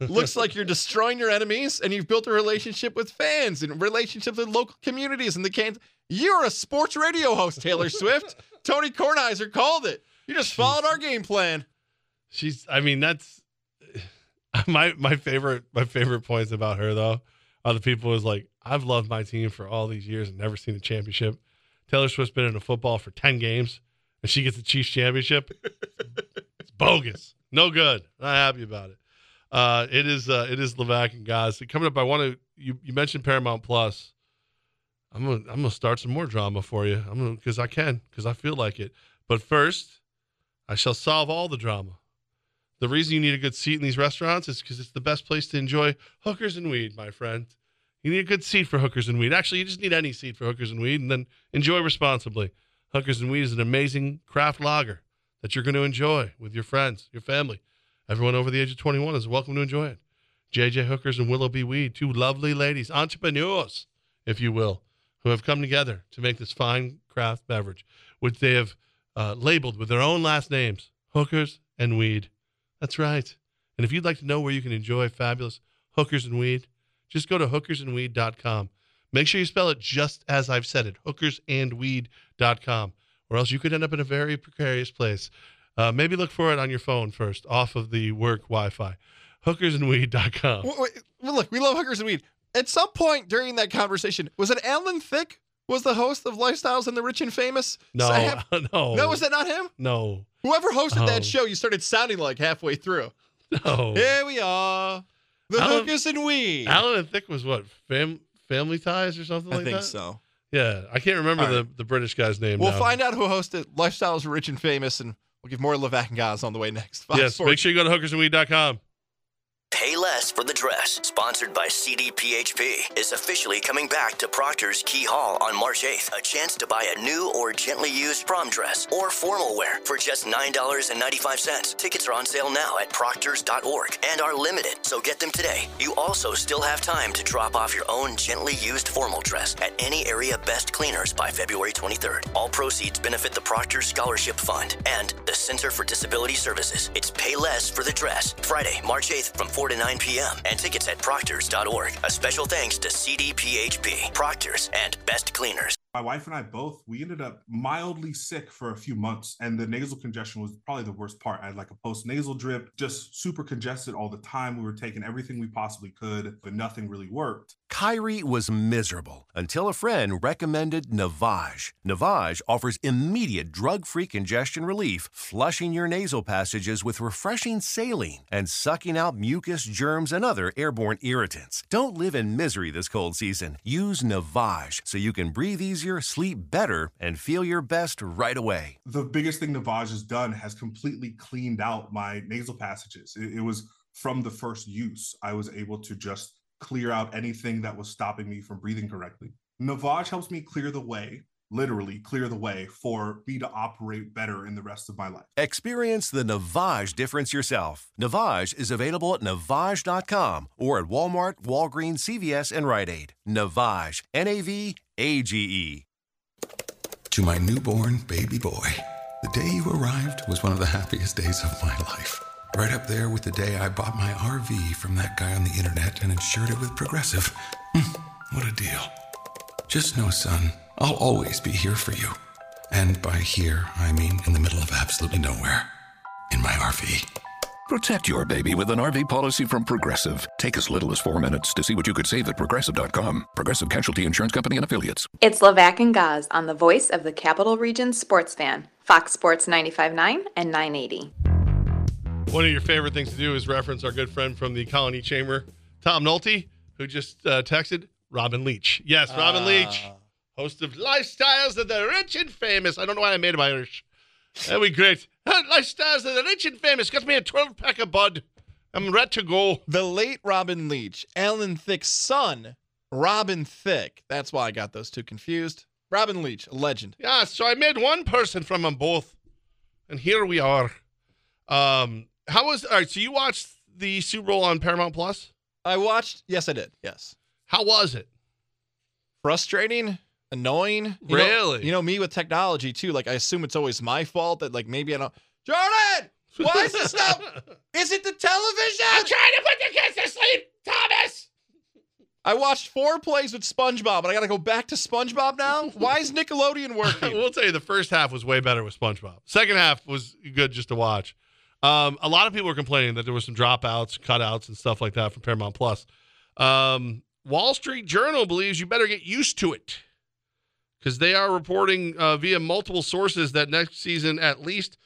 S4: looks like you're destroying your enemies and you've built a relationship with fans and relationships with local communities and the Kansas. You're a sports radio host, Taylor Swift. Tony Kornheiser called it. You just followed our game plan.
S3: She's. I mean, that's my my favorite. My favorite points about her though are the people who's like, I've loved my team for all these years and never seen a championship. Taylor Swift's been in a football for ten games and she gets the Chiefs championship. it's bogus. No good. Not happy about it. Uh, it is. Uh, it is Levac and Gaz. Coming up, I want to. You, you mentioned Paramount Plus. I'm gonna I'm gonna start some more drama for you. I'm gonna because I can because I feel like it. But first, I shall solve all the drama. The reason you need a good seat in these restaurants is because it's the best place to enjoy hookers and weed, my friend. You need a good seat for hookers and weed. Actually, you just need any seat for hookers and weed, and then enjoy responsibly. Hookers and Weed is an amazing craft lager that you're going to enjoy with your friends, your family. Everyone over the age of 21 is welcome to enjoy it. JJ Hookers and Willoughby Weed, two lovely ladies, entrepreneurs, if you will, who have come together to make this fine craft beverage, which they have uh, labeled with their own last names, Hookers and Weed. That's right. And if you'd like to know where you can enjoy fabulous Hookers and Weed, just go to hookersandweed.com. Make sure you spell it just as I've said it, hookersandweed.com, or else you could end up in a very precarious place. Uh, maybe look for it on your phone first, off of the work Wi Fi. Hookersandweed.com.
S4: Wait, wait, look, we love hookers and weed. At some point during that conversation, was it Alan Thicke was the host of Lifestyles and the Rich and Famous?
S3: No,
S4: So have-
S3: no.
S4: no, was that not him?
S3: No,
S4: Whoever hosted
S3: Oh.
S4: that show, you started sounding like halfway through.
S3: no.
S4: Here we are, the
S3: Alan-
S4: hookers and weed.
S3: Alan and Thicke was what? Fam- family Ties or something
S4: I
S3: like that.
S4: I think so.
S3: Yeah, I can't remember
S4: All
S3: the, the British guy's name.
S4: We'll
S3: now.
S4: find out who hosted Lifestyles Rich and Famous, and we'll give more Levac and Gaz on the way next. Fox
S3: Yes,
S4: Sports.
S3: make sure you go to hookersandweed.com.
S12: Pay less for the dress, sponsored by CDPHP, is officially coming back to Proctor's Key Hall on March 8th. A chance to buy a new or gently used prom dress or formal wear for just $9.95. Tickets are on sale now at proctors.org and are limited, so get them today. You also still have time to drop off your own gently used formal dress at any area best cleaners by February 23rd. All proceeds benefit the Proctor Scholarship Fund and the Center for Disability Services. It's Pay Less for the Dress, Friday, March 8th from 4 to 9 p.m. and tickets at proctors.org. A special thanks to CDPHP, Proctors, and Best Cleaners.
S13: My wife and I both, we ended up mildly sick for a few months, and the nasal congestion was probably the worst part. I had like a post nasal drip, just super congested all the time. We were taking everything we possibly could, but nothing really worked.
S8: Kyrie was miserable until a friend recommended Navage. Navage offers immediate drug free congestion relief, flushing your nasal passages with refreshing saline and sucking out mucus, germs, and other airborne irritants. Don't live in misery this cold season. Use Navage so you can breathe easier, sleep better, and feel your best right away.
S13: The biggest thing Navage has done has completely cleaned out my nasal passages. It, it was from the first use, I was able to just clear out anything that was stopping me from breathing correctly. Navage helps me clear the way, literally clear the way for me to operate better in the rest of my life.
S8: Experience the Navage difference yourself. Navage is available at Navage.com or at Walmart, Walgreens, CVS, and Rite Aid. Navage, N A V A G E.
S14: To my newborn baby boy, the day you arrived was one of the happiest days of my life. Right up there with the day I bought my RV from that guy on the internet and insured it with Progressive. Hmm, what a deal. Just know, son, I'll always be here for you. And by here, I mean in the middle of absolutely nowhere. In my RV.
S15: Protect your baby with an RV policy from Progressive. Take as little as four minutes to see what you could save at progressive.com. Progressive Casualty Insurance Company and affiliates.
S2: It's Levac and Gaz on the voice of the Capital Region sports fan, Fox Sports 95.9 and 980.
S3: One of your favorite things to do is reference our good friend from the Colonie Chamber, Tom Nolte, who just uh, texted Robin Leach. Yes, Robin Leach, host of Lifestyles of the Rich and Famous. I don't know why I made him Irish. That'd be great. Uh, Lifestyles of the Rich and Famous. Got me a 12 pack of Bud. I'm ready to go.
S4: The late Robin Leach, Alan Thicke's son, Robin Thicke. That's why I got those two confused. Robin Leach, a legend.
S3: Yeah, so I made one person from them both. And here we are. Um, how was all right? So you watched the Super Bowl on Paramount Plus?
S4: I watched. Yes, I did. Yes.
S3: How was it?
S4: Frustrating, annoying. You know-
S3: Really?
S4: you know me with technology too. Like I assume it's always my fault that like maybe I don't. Jordan, why is this stuff? Is it the television? I'm
S3: trying to put the kids to sleep, Thomas.
S4: I watched four plays with SpongeBob, but I got to go back to SpongeBob now. Why is Nickelodeon working?
S3: we'll tell you the first half was way better with SpongeBob. Second half was good just to watch. Um, a lot of people were complaining that there were some dropouts, cutouts, and stuff like that from Paramount Plus. Um, Wall Street Journal believes you better get used to it because they are reporting uh, via multiple sources that next season at least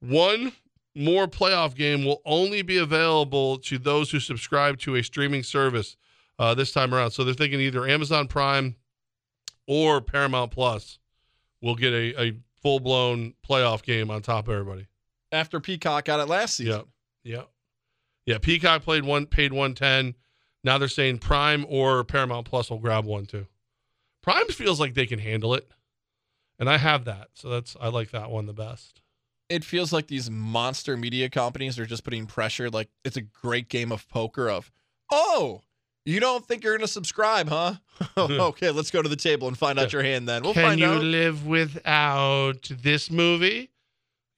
S3: one more playoff game will only be available to those who subscribe to a streaming service uh, this time around. So they're thinking either Amazon Prime or Paramount Plus will get a, a full blown playoff game on top of everybody.
S4: After Peacock got it last season.
S3: Yeah. Yeah. Yeah. Peacock played one paid one ten. Now they're saying Prime or Paramount Plus will grab one too. Prime feels like they can handle it. And I have that. So that's I like that one the best.
S4: It feels like these monster media companies are just putting pressure. Like it's a great game of poker. Of oh, you don't think you're going to subscribe, huh? okay, let's go to the table and find out your hand. Then we'll
S3: Can you
S4: out.
S3: live without this movie?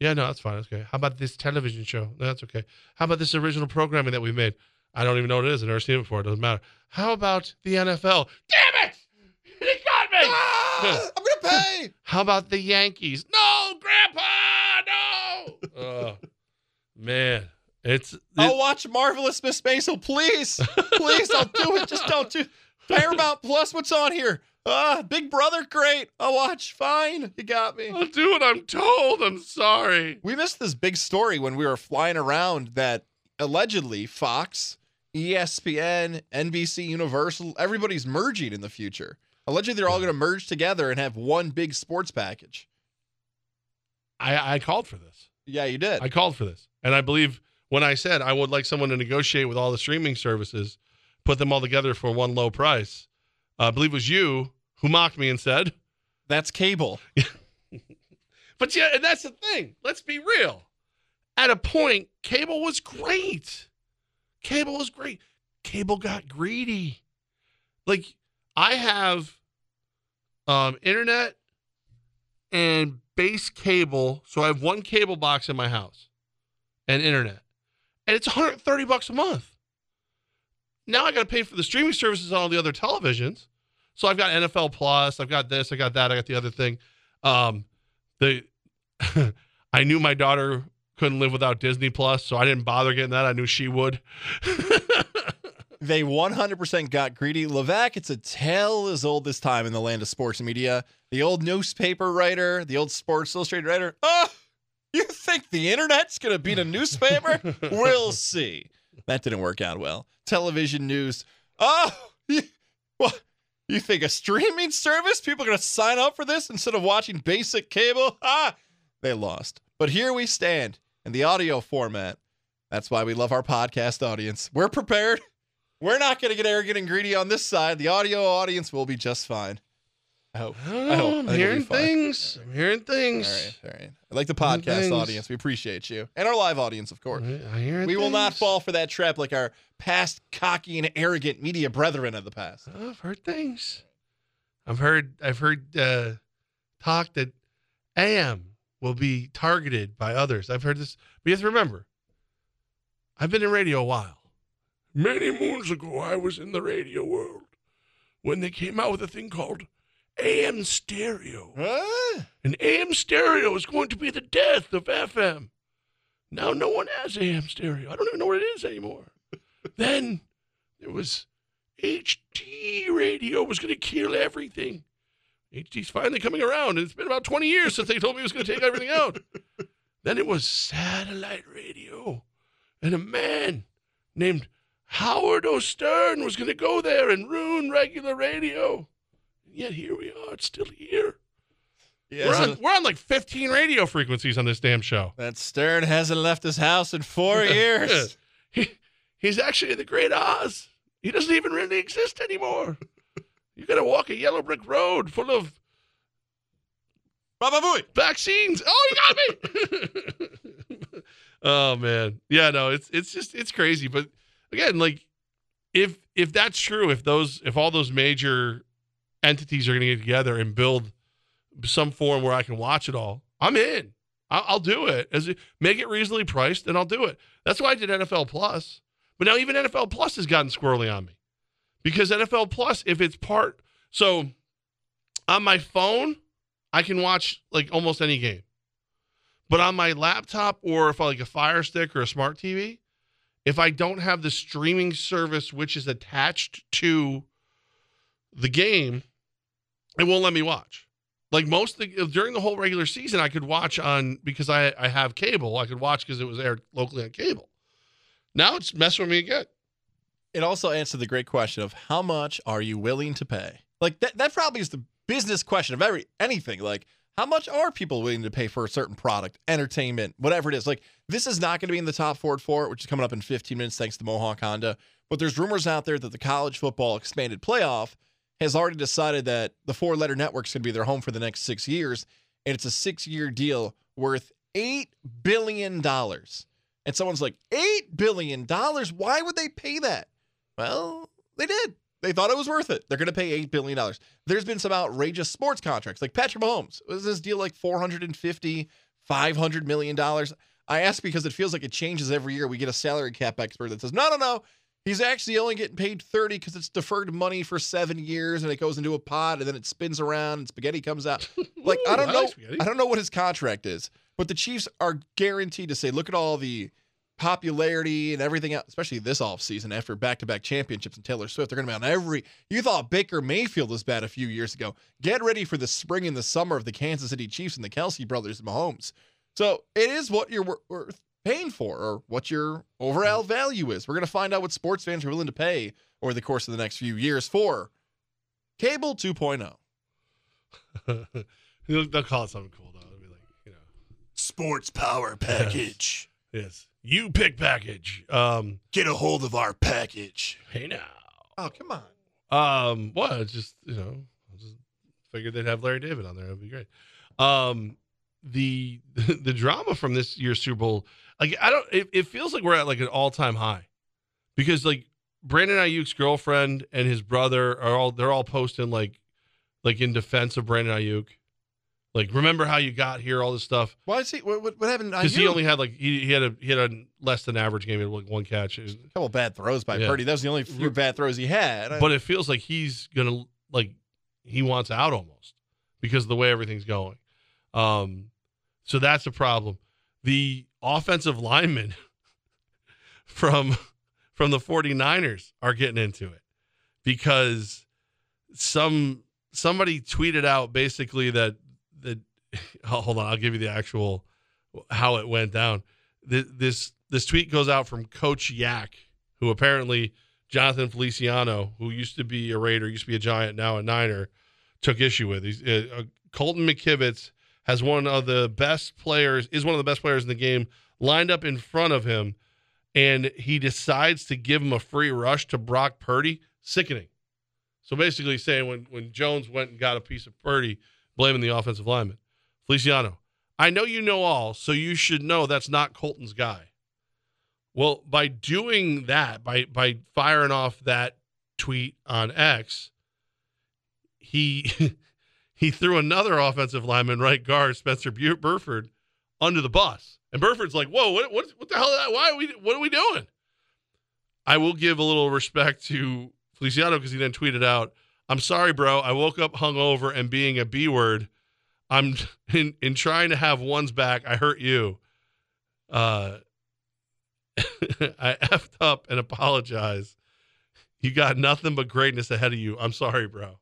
S3: Yeah, no, that's fine. That's okay. How about this television show? No, that's okay. How about this original programming that we made? I don't even know what it is. I've never seen it before. It doesn't matter. How about the NFL? Damn it! He got me!
S4: Ah, I'm gonna pay.
S3: How about the Yankees? No, Grandpa! No! oh, man. It's
S4: I'll watch Marvelous Miss Maisel, please, please don't do it. Just don't do. Paramount Plus, what's on here? Ah, Big Brother, great. I'll watch. Fine, you got me.
S3: I'll do what I'm told. I'm sorry.
S4: We missed this big story when we were flying around that allegedly Fox, ESPN, NBC, Universal, everybody's merging in the future. Allegedly, they're all going to merge together and have one big sports package.
S3: I, I called for this.
S4: Yeah, you did.
S3: I called for this. And I believe when I said I would like someone to negotiate with all the streaming services, put them all together for one low price, uh, I believe it was you who mocked me and said,
S4: That's cable.
S3: But yeah, and that's the thing. Let's be real. At a point, cable was great. Cable was great. Cable got greedy. Like I have um internet and base cable. So I have one cable box in my house and internet. And it's 130 bucks a month. Now I got to pay for the streaming services on all the other televisions. So I've got NFL Plus, I've got this, I got that, I got the other thing. Um, the I knew my daughter couldn't live without Disney Plus, so I didn't bother getting that. I knew she would.
S4: They 100% got greedy. Levac, it's a tale as old as time in the land of sports media. The old newspaper writer, the old Sports Illustrated writer. Oh, you think the internet's going to beat a newspaper? we'll see. That didn't work out well. Television news. Oh, you, what? You think a streaming service? People are going to sign up for this instead of watching basic cable? Ah, they lost. But here we stand in the audio format. That's why we love our podcast audience. We're prepared. We're not going to get arrogant and greedy on this side. The audio audience will be just fine. I hope. I, hope. I think
S3: I'm
S4: we'll be
S3: hearing things. I'm hearing things.
S4: right, all right. I like the podcast audience. We appreciate you and our live audience, of course.
S3: I hear
S4: We will not fall for that trap like our past cocky and arrogant media brethren of the past.
S3: I've heard things. I've heard. I've heard uh, talk that AM will be targeted by others. I've heard this. But you have to remember, I've been in radio a while. Many moons ago, I was in the radio world when they came out with a thing called AM stereo. And AM stereo is going to be the death of FM. Now no one has AM stereo. I don't even know what it is anymore. then there was HD radio was going to kill everything. HD's finally coming around. And it's been about 20 years since they told me it was going to take everything out. then it was satellite radio. And a man named Howard O'Stern was going to go there and ruin regular radio. And yet here we are. It's still here.
S4: Yeah,
S3: we're, on, we're on like 15 radio frequencies on this damn show.
S4: That Stern hasn't left his house in four years.
S3: he, he's actually in the Great Oz. He doesn't even really exist anymore. You got to walk a yellow brick road full of
S4: Baba Booey.
S3: vaccines. Oh, you got me. oh man, yeah, no, it's it's just it's crazy. But again, like if if that's true, if those if all those major entities are going to get together and build some form where I can watch it all, I'm in. I'll, I'll do it. As it, make it reasonably priced, and I'll do it. That's why I did NFL Plus. But now even NFL Plus has gotten squirrely on me because NFL Plus, if it's part, so on my phone, I can watch like almost any game. But on my laptop or if I like a Fire Stick or a smart TV, if I don't have the streaming service which is attached to the game, it won't let me watch. Like most the, during the whole regular season, I could watch on because I I have cable. I could watch because it was aired locally on cable. Now it's messing with me again.
S4: It also answered the great question of how much are you willing to pay? Like that that probably is the business question of every anything. Like how much are people willing to pay for a certain product, entertainment, whatever it is? Like this is not going to be in the top Ford for it, which is coming up in 15 minutes thanks to Mohawk Honda. But there's rumors out there that the college football expanded playoff has already decided that the four letter network is going to be their home for the next six years. And it's a six year deal worth $8 billion. And someone's like, $8 billion? Why would they pay that? Well, they did. They thought it was worth it. They're going to pay $8 billion. There's been some outrageous sports contracts. Like Patrick Mahomes, was this deal like $450, 500 million dollars? I ask because it feels like it changes every year. We get a salary cap expert that says, no, no, no. He's actually only getting paid 30 because it's deferred money for seven years and it goes into a pot and then it spins around and spaghetti comes out. Like, I don't
S3: I
S4: know.
S3: like.
S4: I don't know what his contract is, but the Chiefs are guaranteed to say, look at all the popularity and everything else, especially this offseason after back to back championships and Taylor Swift. They're going to be on every. You thought Baker Mayfield was bad a few years ago. Get ready for the spring and the summer of the Kansas City Chiefs and the Kelce brothers and Mahomes. So it is what you're worth paying for or what your overall mm. value is. We're going to find out what sports fans are willing to pay over the course of the next few years for cable oh. 2.0.
S3: they'll, they'll call it something cool though. It'll be like, you know,
S4: Sports power package.
S3: yes, you pick package. Um,
S4: Get a hold of our package.
S3: hey now.
S4: Oh, come on.
S3: Um, what? It's just you know, I just figured they'd have Larry David on there. It'd be great. Um, the the drama from this year's Super Bowl, like I don't, it, it feels like we're at like an all time high, because like Brandon Aiyuk's girlfriend and his brother are all they're all posting like, like in defense of Brandon Aiyuk, like remember how you got here, all this stuff.
S4: Why is he? What, what, happened?
S3: Because he only had like he, he had a he had a less than average game, he had like one catch.
S4: A couple bad throws by
S3: Yeah.
S4: Purdy. That was the only few bad throws he had.
S3: but it feels like he's gonna like he wants out almost because of the way everything's going. Um, so that's a problem. The offensive linemen from from the 49ers are getting into it because some somebody tweeted out basically that oh, hold on, I'll give you the actual how it went down. This this tweet goes out from Coach Yak, who apparently Jonathan Feliciano, who used to be a Raider, used to be a Giant, now a Niner, took issue with. He's, uh, uh, Colton McKivitz has one of the best players, is one of the best players in the game, lined up in front of him, and he decides to give him a free rush to Brock Purdy. Sickening. So basically, saying when when Jones went and got a piece of Purdy, blaming the offensive lineman, Feliciano. I know you know all, so you should know that's not Colton's guy. Well, by doing that, by by firing off that tweet on X, he he threw another offensive lineman, right guard Spencer Burford, under the bus. And Burford's like, "Whoa, what what what the hell? Why are we? What are we doing?" I will give a little respect to Feliciano because he then tweeted out, "I'm sorry, bro. I woke up hungover and being a B word. I'm in in trying to have one's back. I hurt you. Uh, I effed up and apologize. You got nothing but greatness ahead of you. I'm sorry, bro.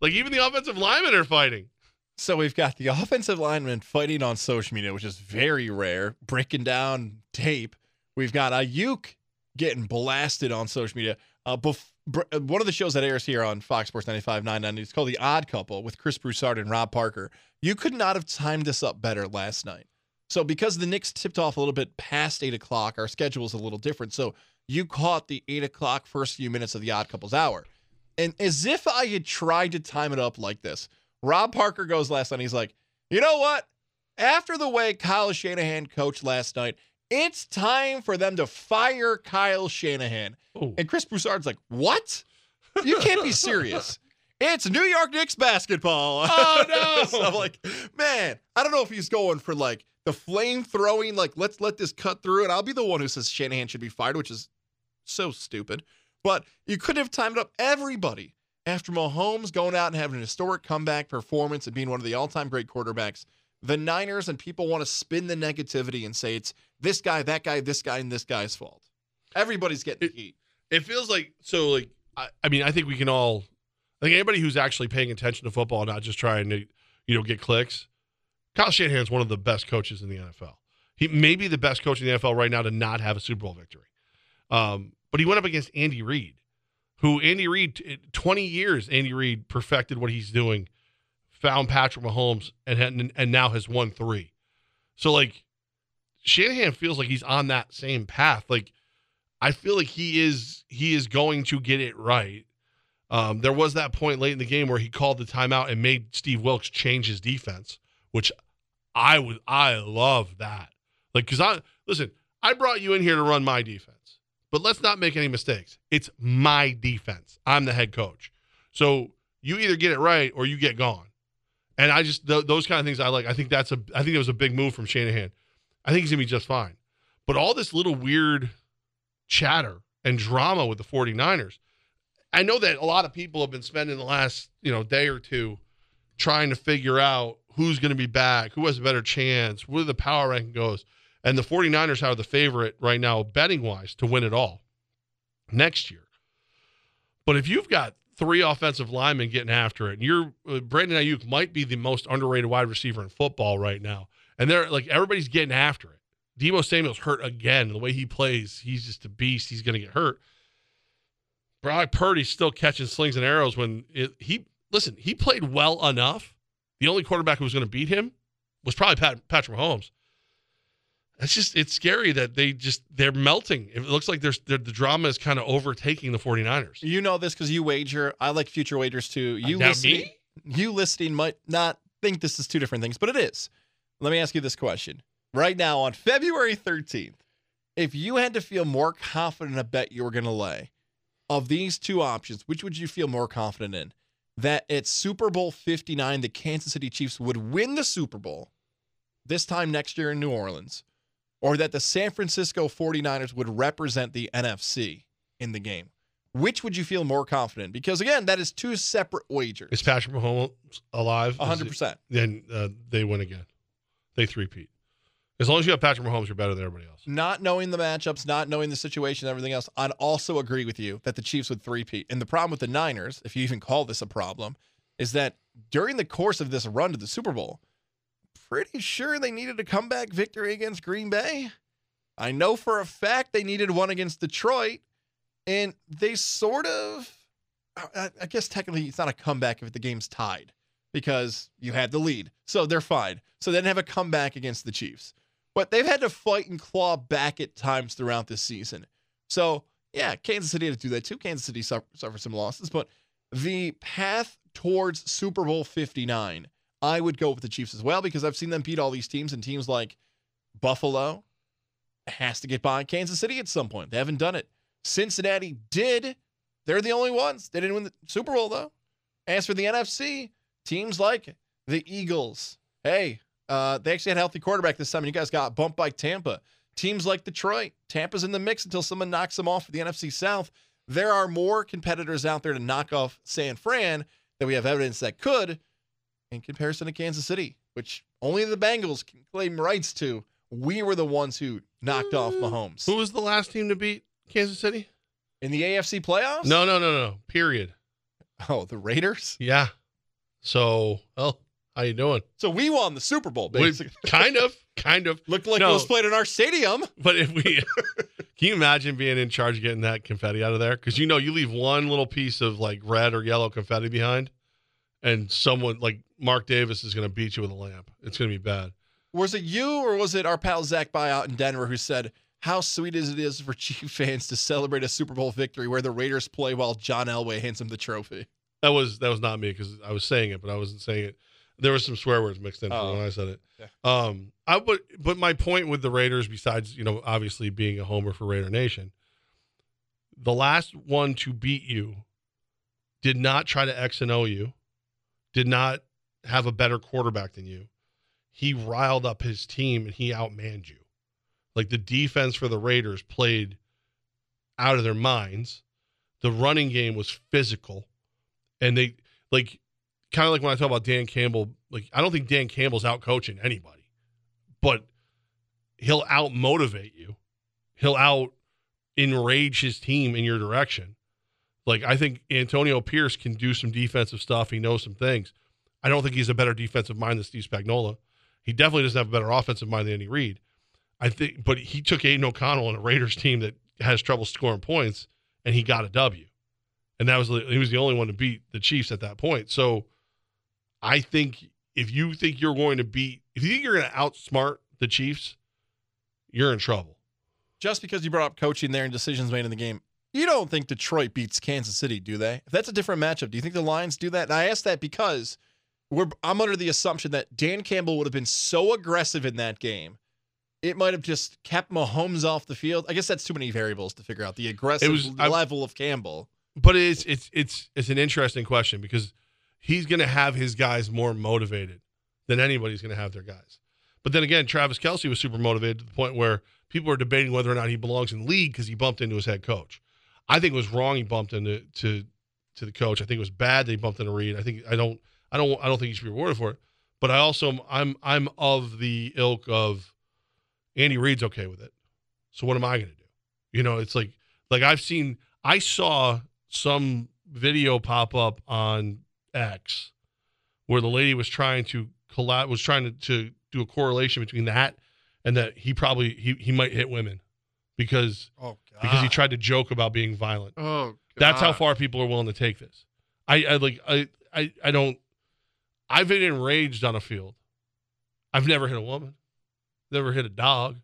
S3: Like even the offensive linemen are fighting.
S4: So we've got the offensive linemen fighting on social media, which is very rare, breaking down tape. We've got Aiyuk getting blasted on social media. Uh, bef- br- uh, Uh, one of the shows that airs here on Fox Sports 95.9, it's called The Odd Couple with Chris Broussard and Rob Parker. You could not have timed this up better last night. So because the Knicks tipped off a little bit past 8 o'clock, our schedule is a little different. So you caught the 8 o'clock first few minutes of The Odd Couple's hour. And as if I had tried to time it up like this, Rob Parker goes last night. He's like, you know what? After the way Kyle Shanahan coached last night, it's time for them to fire Kyle Shanahan. And Chris Broussard's like, what? You can't be serious. It's New York Knicks basketball.
S3: Oh, no.
S4: so I'm like, man, I don't know if he's going for like the flame throwing, like, let's let this cut through. And I'll be the one who says Shanahan should be fired, which is so stupid. But you couldn't have timed up everybody after Mahomes going out and having an historic comeback performance and being one of the all time great quarterbacks. The Niners and people want to spin the negativity and say it's this guy, that guy, this guy, and this guy's fault. Everybody's getting heat.
S3: It feels like so. Like I, I mean, I think we can all. I think anybody who's actually paying attention to football, not just trying to, you know, get clicks. Kyle Shanahan's one of the best coaches in the NFL. He may be the best coach in the NFL right now to not have a Super Bowl victory. Um, but he went up against Andy Reid, who Andy Reid, 20 years, Andy Reid perfected what he's doing, found Patrick Mahomes, and had, and now has won three. So like, Shanahan feels like he's on that same path. Like, I feel like he is he is going to get it right. Um, there was that point late in the game where he called the timeout and made Steve Wilks change his defense, which I would I love that. Like, cause I listen, I brought you in here to run my defense, but let's not make any mistakes. It's my defense. I'm the head coach, so you either get it right or you get gone. And I just th- those kind of things I like. I think that's a I think it was a big move from Shanahan. I think he's gonna be just fine. But all this little weird chatter and drama with the 49ers. I know that a lot of people have been spending the last, you know, day or two trying to figure out who's going to be back, who has a better chance, where the power ranking goes. And the 49ers are the favorite right now, betting wise, to win it all next year. But if you've got three offensive linemen getting after it, and you're uh, Brandon Aiyuk might be the most underrated wide receiver in football right now. And they're like everybody's getting after it. Deebo Samuel's hurt again. The way he plays, he's just a beast. He's going to get hurt. Brock Purdy's still catching slings and arrows when it, he listen. He played well enough. The only quarterback who was going to beat him was probably Pat, Patrick Mahomes. It's just it's scary that they just they're melting. It looks like there's the drama is kind of overtaking the 49ers.
S4: You know this because you wager. I like future wagers too. You
S3: Now
S4: listening,
S3: me?
S4: you listening might not think this is two different things, but it is. Let me ask you this question. Right now on February 13th, if you had to feel more confident in a bet you were going to lay, of these two options, which would you feel more confident in? That at Super Bowl 59, the Kansas City Chiefs would win the Super Bowl this time next year in New Orleans, or that the San Francisco 49ers would represent the NFC in the game? Which would you feel more confident? Because again, that is two separate wagers.
S3: Is Patrick Mahomes alive? Is
S4: hundred
S3: he-
S4: percent.
S3: Then uh, they win again. They three-peat. As long as you have Patrick Mahomes, you're better than everybody else.
S4: Not knowing the matchups, not knowing the situation, everything else, I'd also agree with you that the Chiefs would three-peat. And the problem with the Niners, if you even call this a problem, is that during the course of this run to the Super Bowl, pretty sure they needed a comeback victory against Green Bay. I know for a fact they needed one against Detroit, and they sort of, I, guess technically it's not a comeback if the game's tied because you had the lead. So they're fine. So they didn't have a comeback against the Chiefs. But they've had to fight and claw back at times throughout this season. So, yeah, Kansas City had to do that too. Kansas City suffer, suffered some losses, but the path towards Super Bowl 59, I would go with the Chiefs as well because I've seen them beat all these teams and teams like Buffalo has to get by Kansas City at some point. They haven't done it. Cincinnati did. They're the only ones. They didn't win the Super Bowl though. As for the NFC, teams like the Eagles, hey, uh, they actually had a healthy quarterback this time, and you guys got bumped by Tampa. Teams like Detroit, Tampa's in the mix until someone knocks them off for the NFC South. There are more competitors out there to knock off San Fran that we have evidence that could, in comparison to Kansas City, which only the Bengals can claim rights to. We were the ones who knocked off mm. Mahomes.
S3: Who was the last team to beat Kansas City?
S4: In the AFC playoffs?
S3: No, no, no, no. Period.
S4: Oh, the Raiders?
S3: Yeah. So, well, how you doing?
S4: So we won the Super Bowl,
S3: We-
S4: basically.
S3: kind of, kind of.
S4: Looked like
S3: No.
S4: it was played in our stadium.
S3: But if we, can you imagine being in charge of getting that confetti out of there? Because you know, you leave one little piece of like red or yellow confetti behind, and someone like Mark Davis is going to beat you with a lamp. It's going to be bad.
S4: Was it you or was it our pal Zach By out in Denver who said how sweet is it is for Chief fans to celebrate a Super Bowl victory where the Raiders play while John Elway hands him the trophy?
S3: That was that was not me because I was saying it, but I wasn't saying it. There was some swear words mixed in
S4: Oh.
S3: when I said it.
S4: Yeah.
S3: Um, I but but my point with the Raiders, besides you know obviously being a homer for Raider Nation, the last one to beat you did not try to X and O you, did not have a better quarterback than you. He riled up his team and he outmanned you. Like the defense for the Raiders played out of their minds. The running game was physical and they like kind of like when I talk about Dan Campbell, like I don't think Dan Campbell's out coaching anybody, but he'll out motivate you. He'll out enrage his team in your direction. Like I think Antonio Pierce can do some defensive stuff. He knows some things. I don't think he's a better defensive mind than Steve Spagnuolo. He definitely doesn't have a better offensive mind than Andy Reid. I think, but he took Aidan O'Connell and a Raiders team that has trouble scoring points, and he got a W and that was he was the only one to beat the Chiefs at that point. So I think if you think you're going to beat, if you think you're going to outsmart the Chiefs, you're in trouble.
S4: Just because you brought up coaching there and decisions made in the game, you don't think Detroit beats Kansas City, do they? If that's a different matchup, do you think the Lions do that? And I ask that because we're I'm under the assumption that Dan Campbell would have been so aggressive in that game. It might have just kept Mahomes off the field. I guess that's too many variables to figure out the aggressive
S3: was- I-
S4: level of Campbell.
S3: But it's it's it's it's an interesting question because he's going to have his guys more motivated than anybody's going to have their guys. But then again, Travis Kelce was super motivated to the point where people are debating whether or not he belongs in the league because he bumped into his head coach. I think it was wrong he bumped into to to the coach. I think it was bad that he bumped into Reid. I think I don't I don't I don't think he should be rewarded for it. But I also I'm I'm of the ilk of Andy Reid's okay with it. So what am I going to do? You know, it's like like I've seen I saw some video pop up on X where the lady was trying to collab was trying to, to do a correlation between that and that he probably he, he might hit women because
S4: Oh
S3: because he tried to joke about being violent.
S4: Oh,
S3: That's how far people are willing to take this. I, I like I, I I don't I've been enraged on a field. I've never hit a woman. Never hit a dog.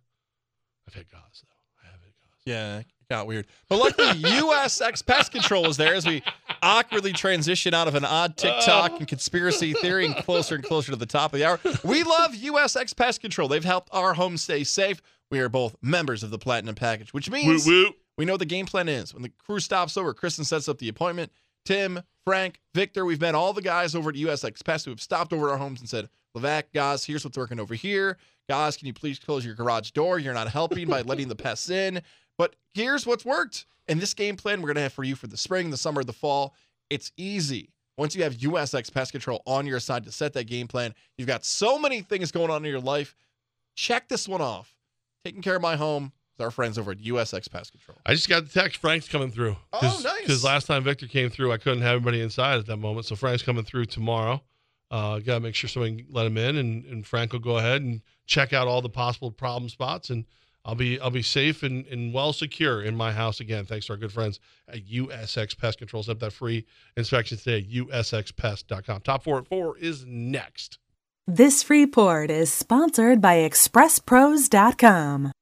S3: I've hit guys though.
S4: I have hit guys. Yeah, got weird. But luckily, USX Pest Control is there as we awkwardly transition out of an odd TikTok oh. and conspiracy theory and closer and closer to the top of the hour. We love USX Pest Control. They've helped our home stay safe. We are both members of the Platinum Package, which means
S3: Woo, woo.
S4: we know the game plan is. When the crew stops over, Kristen sets up the appointment. Tim, Frank, Victor, we've met all the guys over at USX Pest who have stopped over at our homes and said, Levac, guys, here's what's working over here. Guys, can you please close your garage door? You're not helping by letting the pests in. But here's what's worked. And this game plan we're going to have for you for the spring, the summer, the fall. It's easy. Once you have USX Pest Control on your side to set that game plan, you've got so many things going on in your life. Check this one off. Taking care of my home with our friends over at USX Pest Control.
S3: I just got the text. Frank's coming through.
S4: Oh, nice.
S3: Because last time Victor came through, I couldn't have anybody inside at that moment. So Frank's coming through tomorrow. Uh, Got to make sure somebody let him in, and, and Frank will go ahead and check out all the possible problem spots, and I'll be I'll be safe and, and well secure in my house again. Thanks to our good friends at USX Pest Control. Set up that free inspection today at usxpest.com. Top four at four is next.
S16: This free port is sponsored by ExpressPros.com.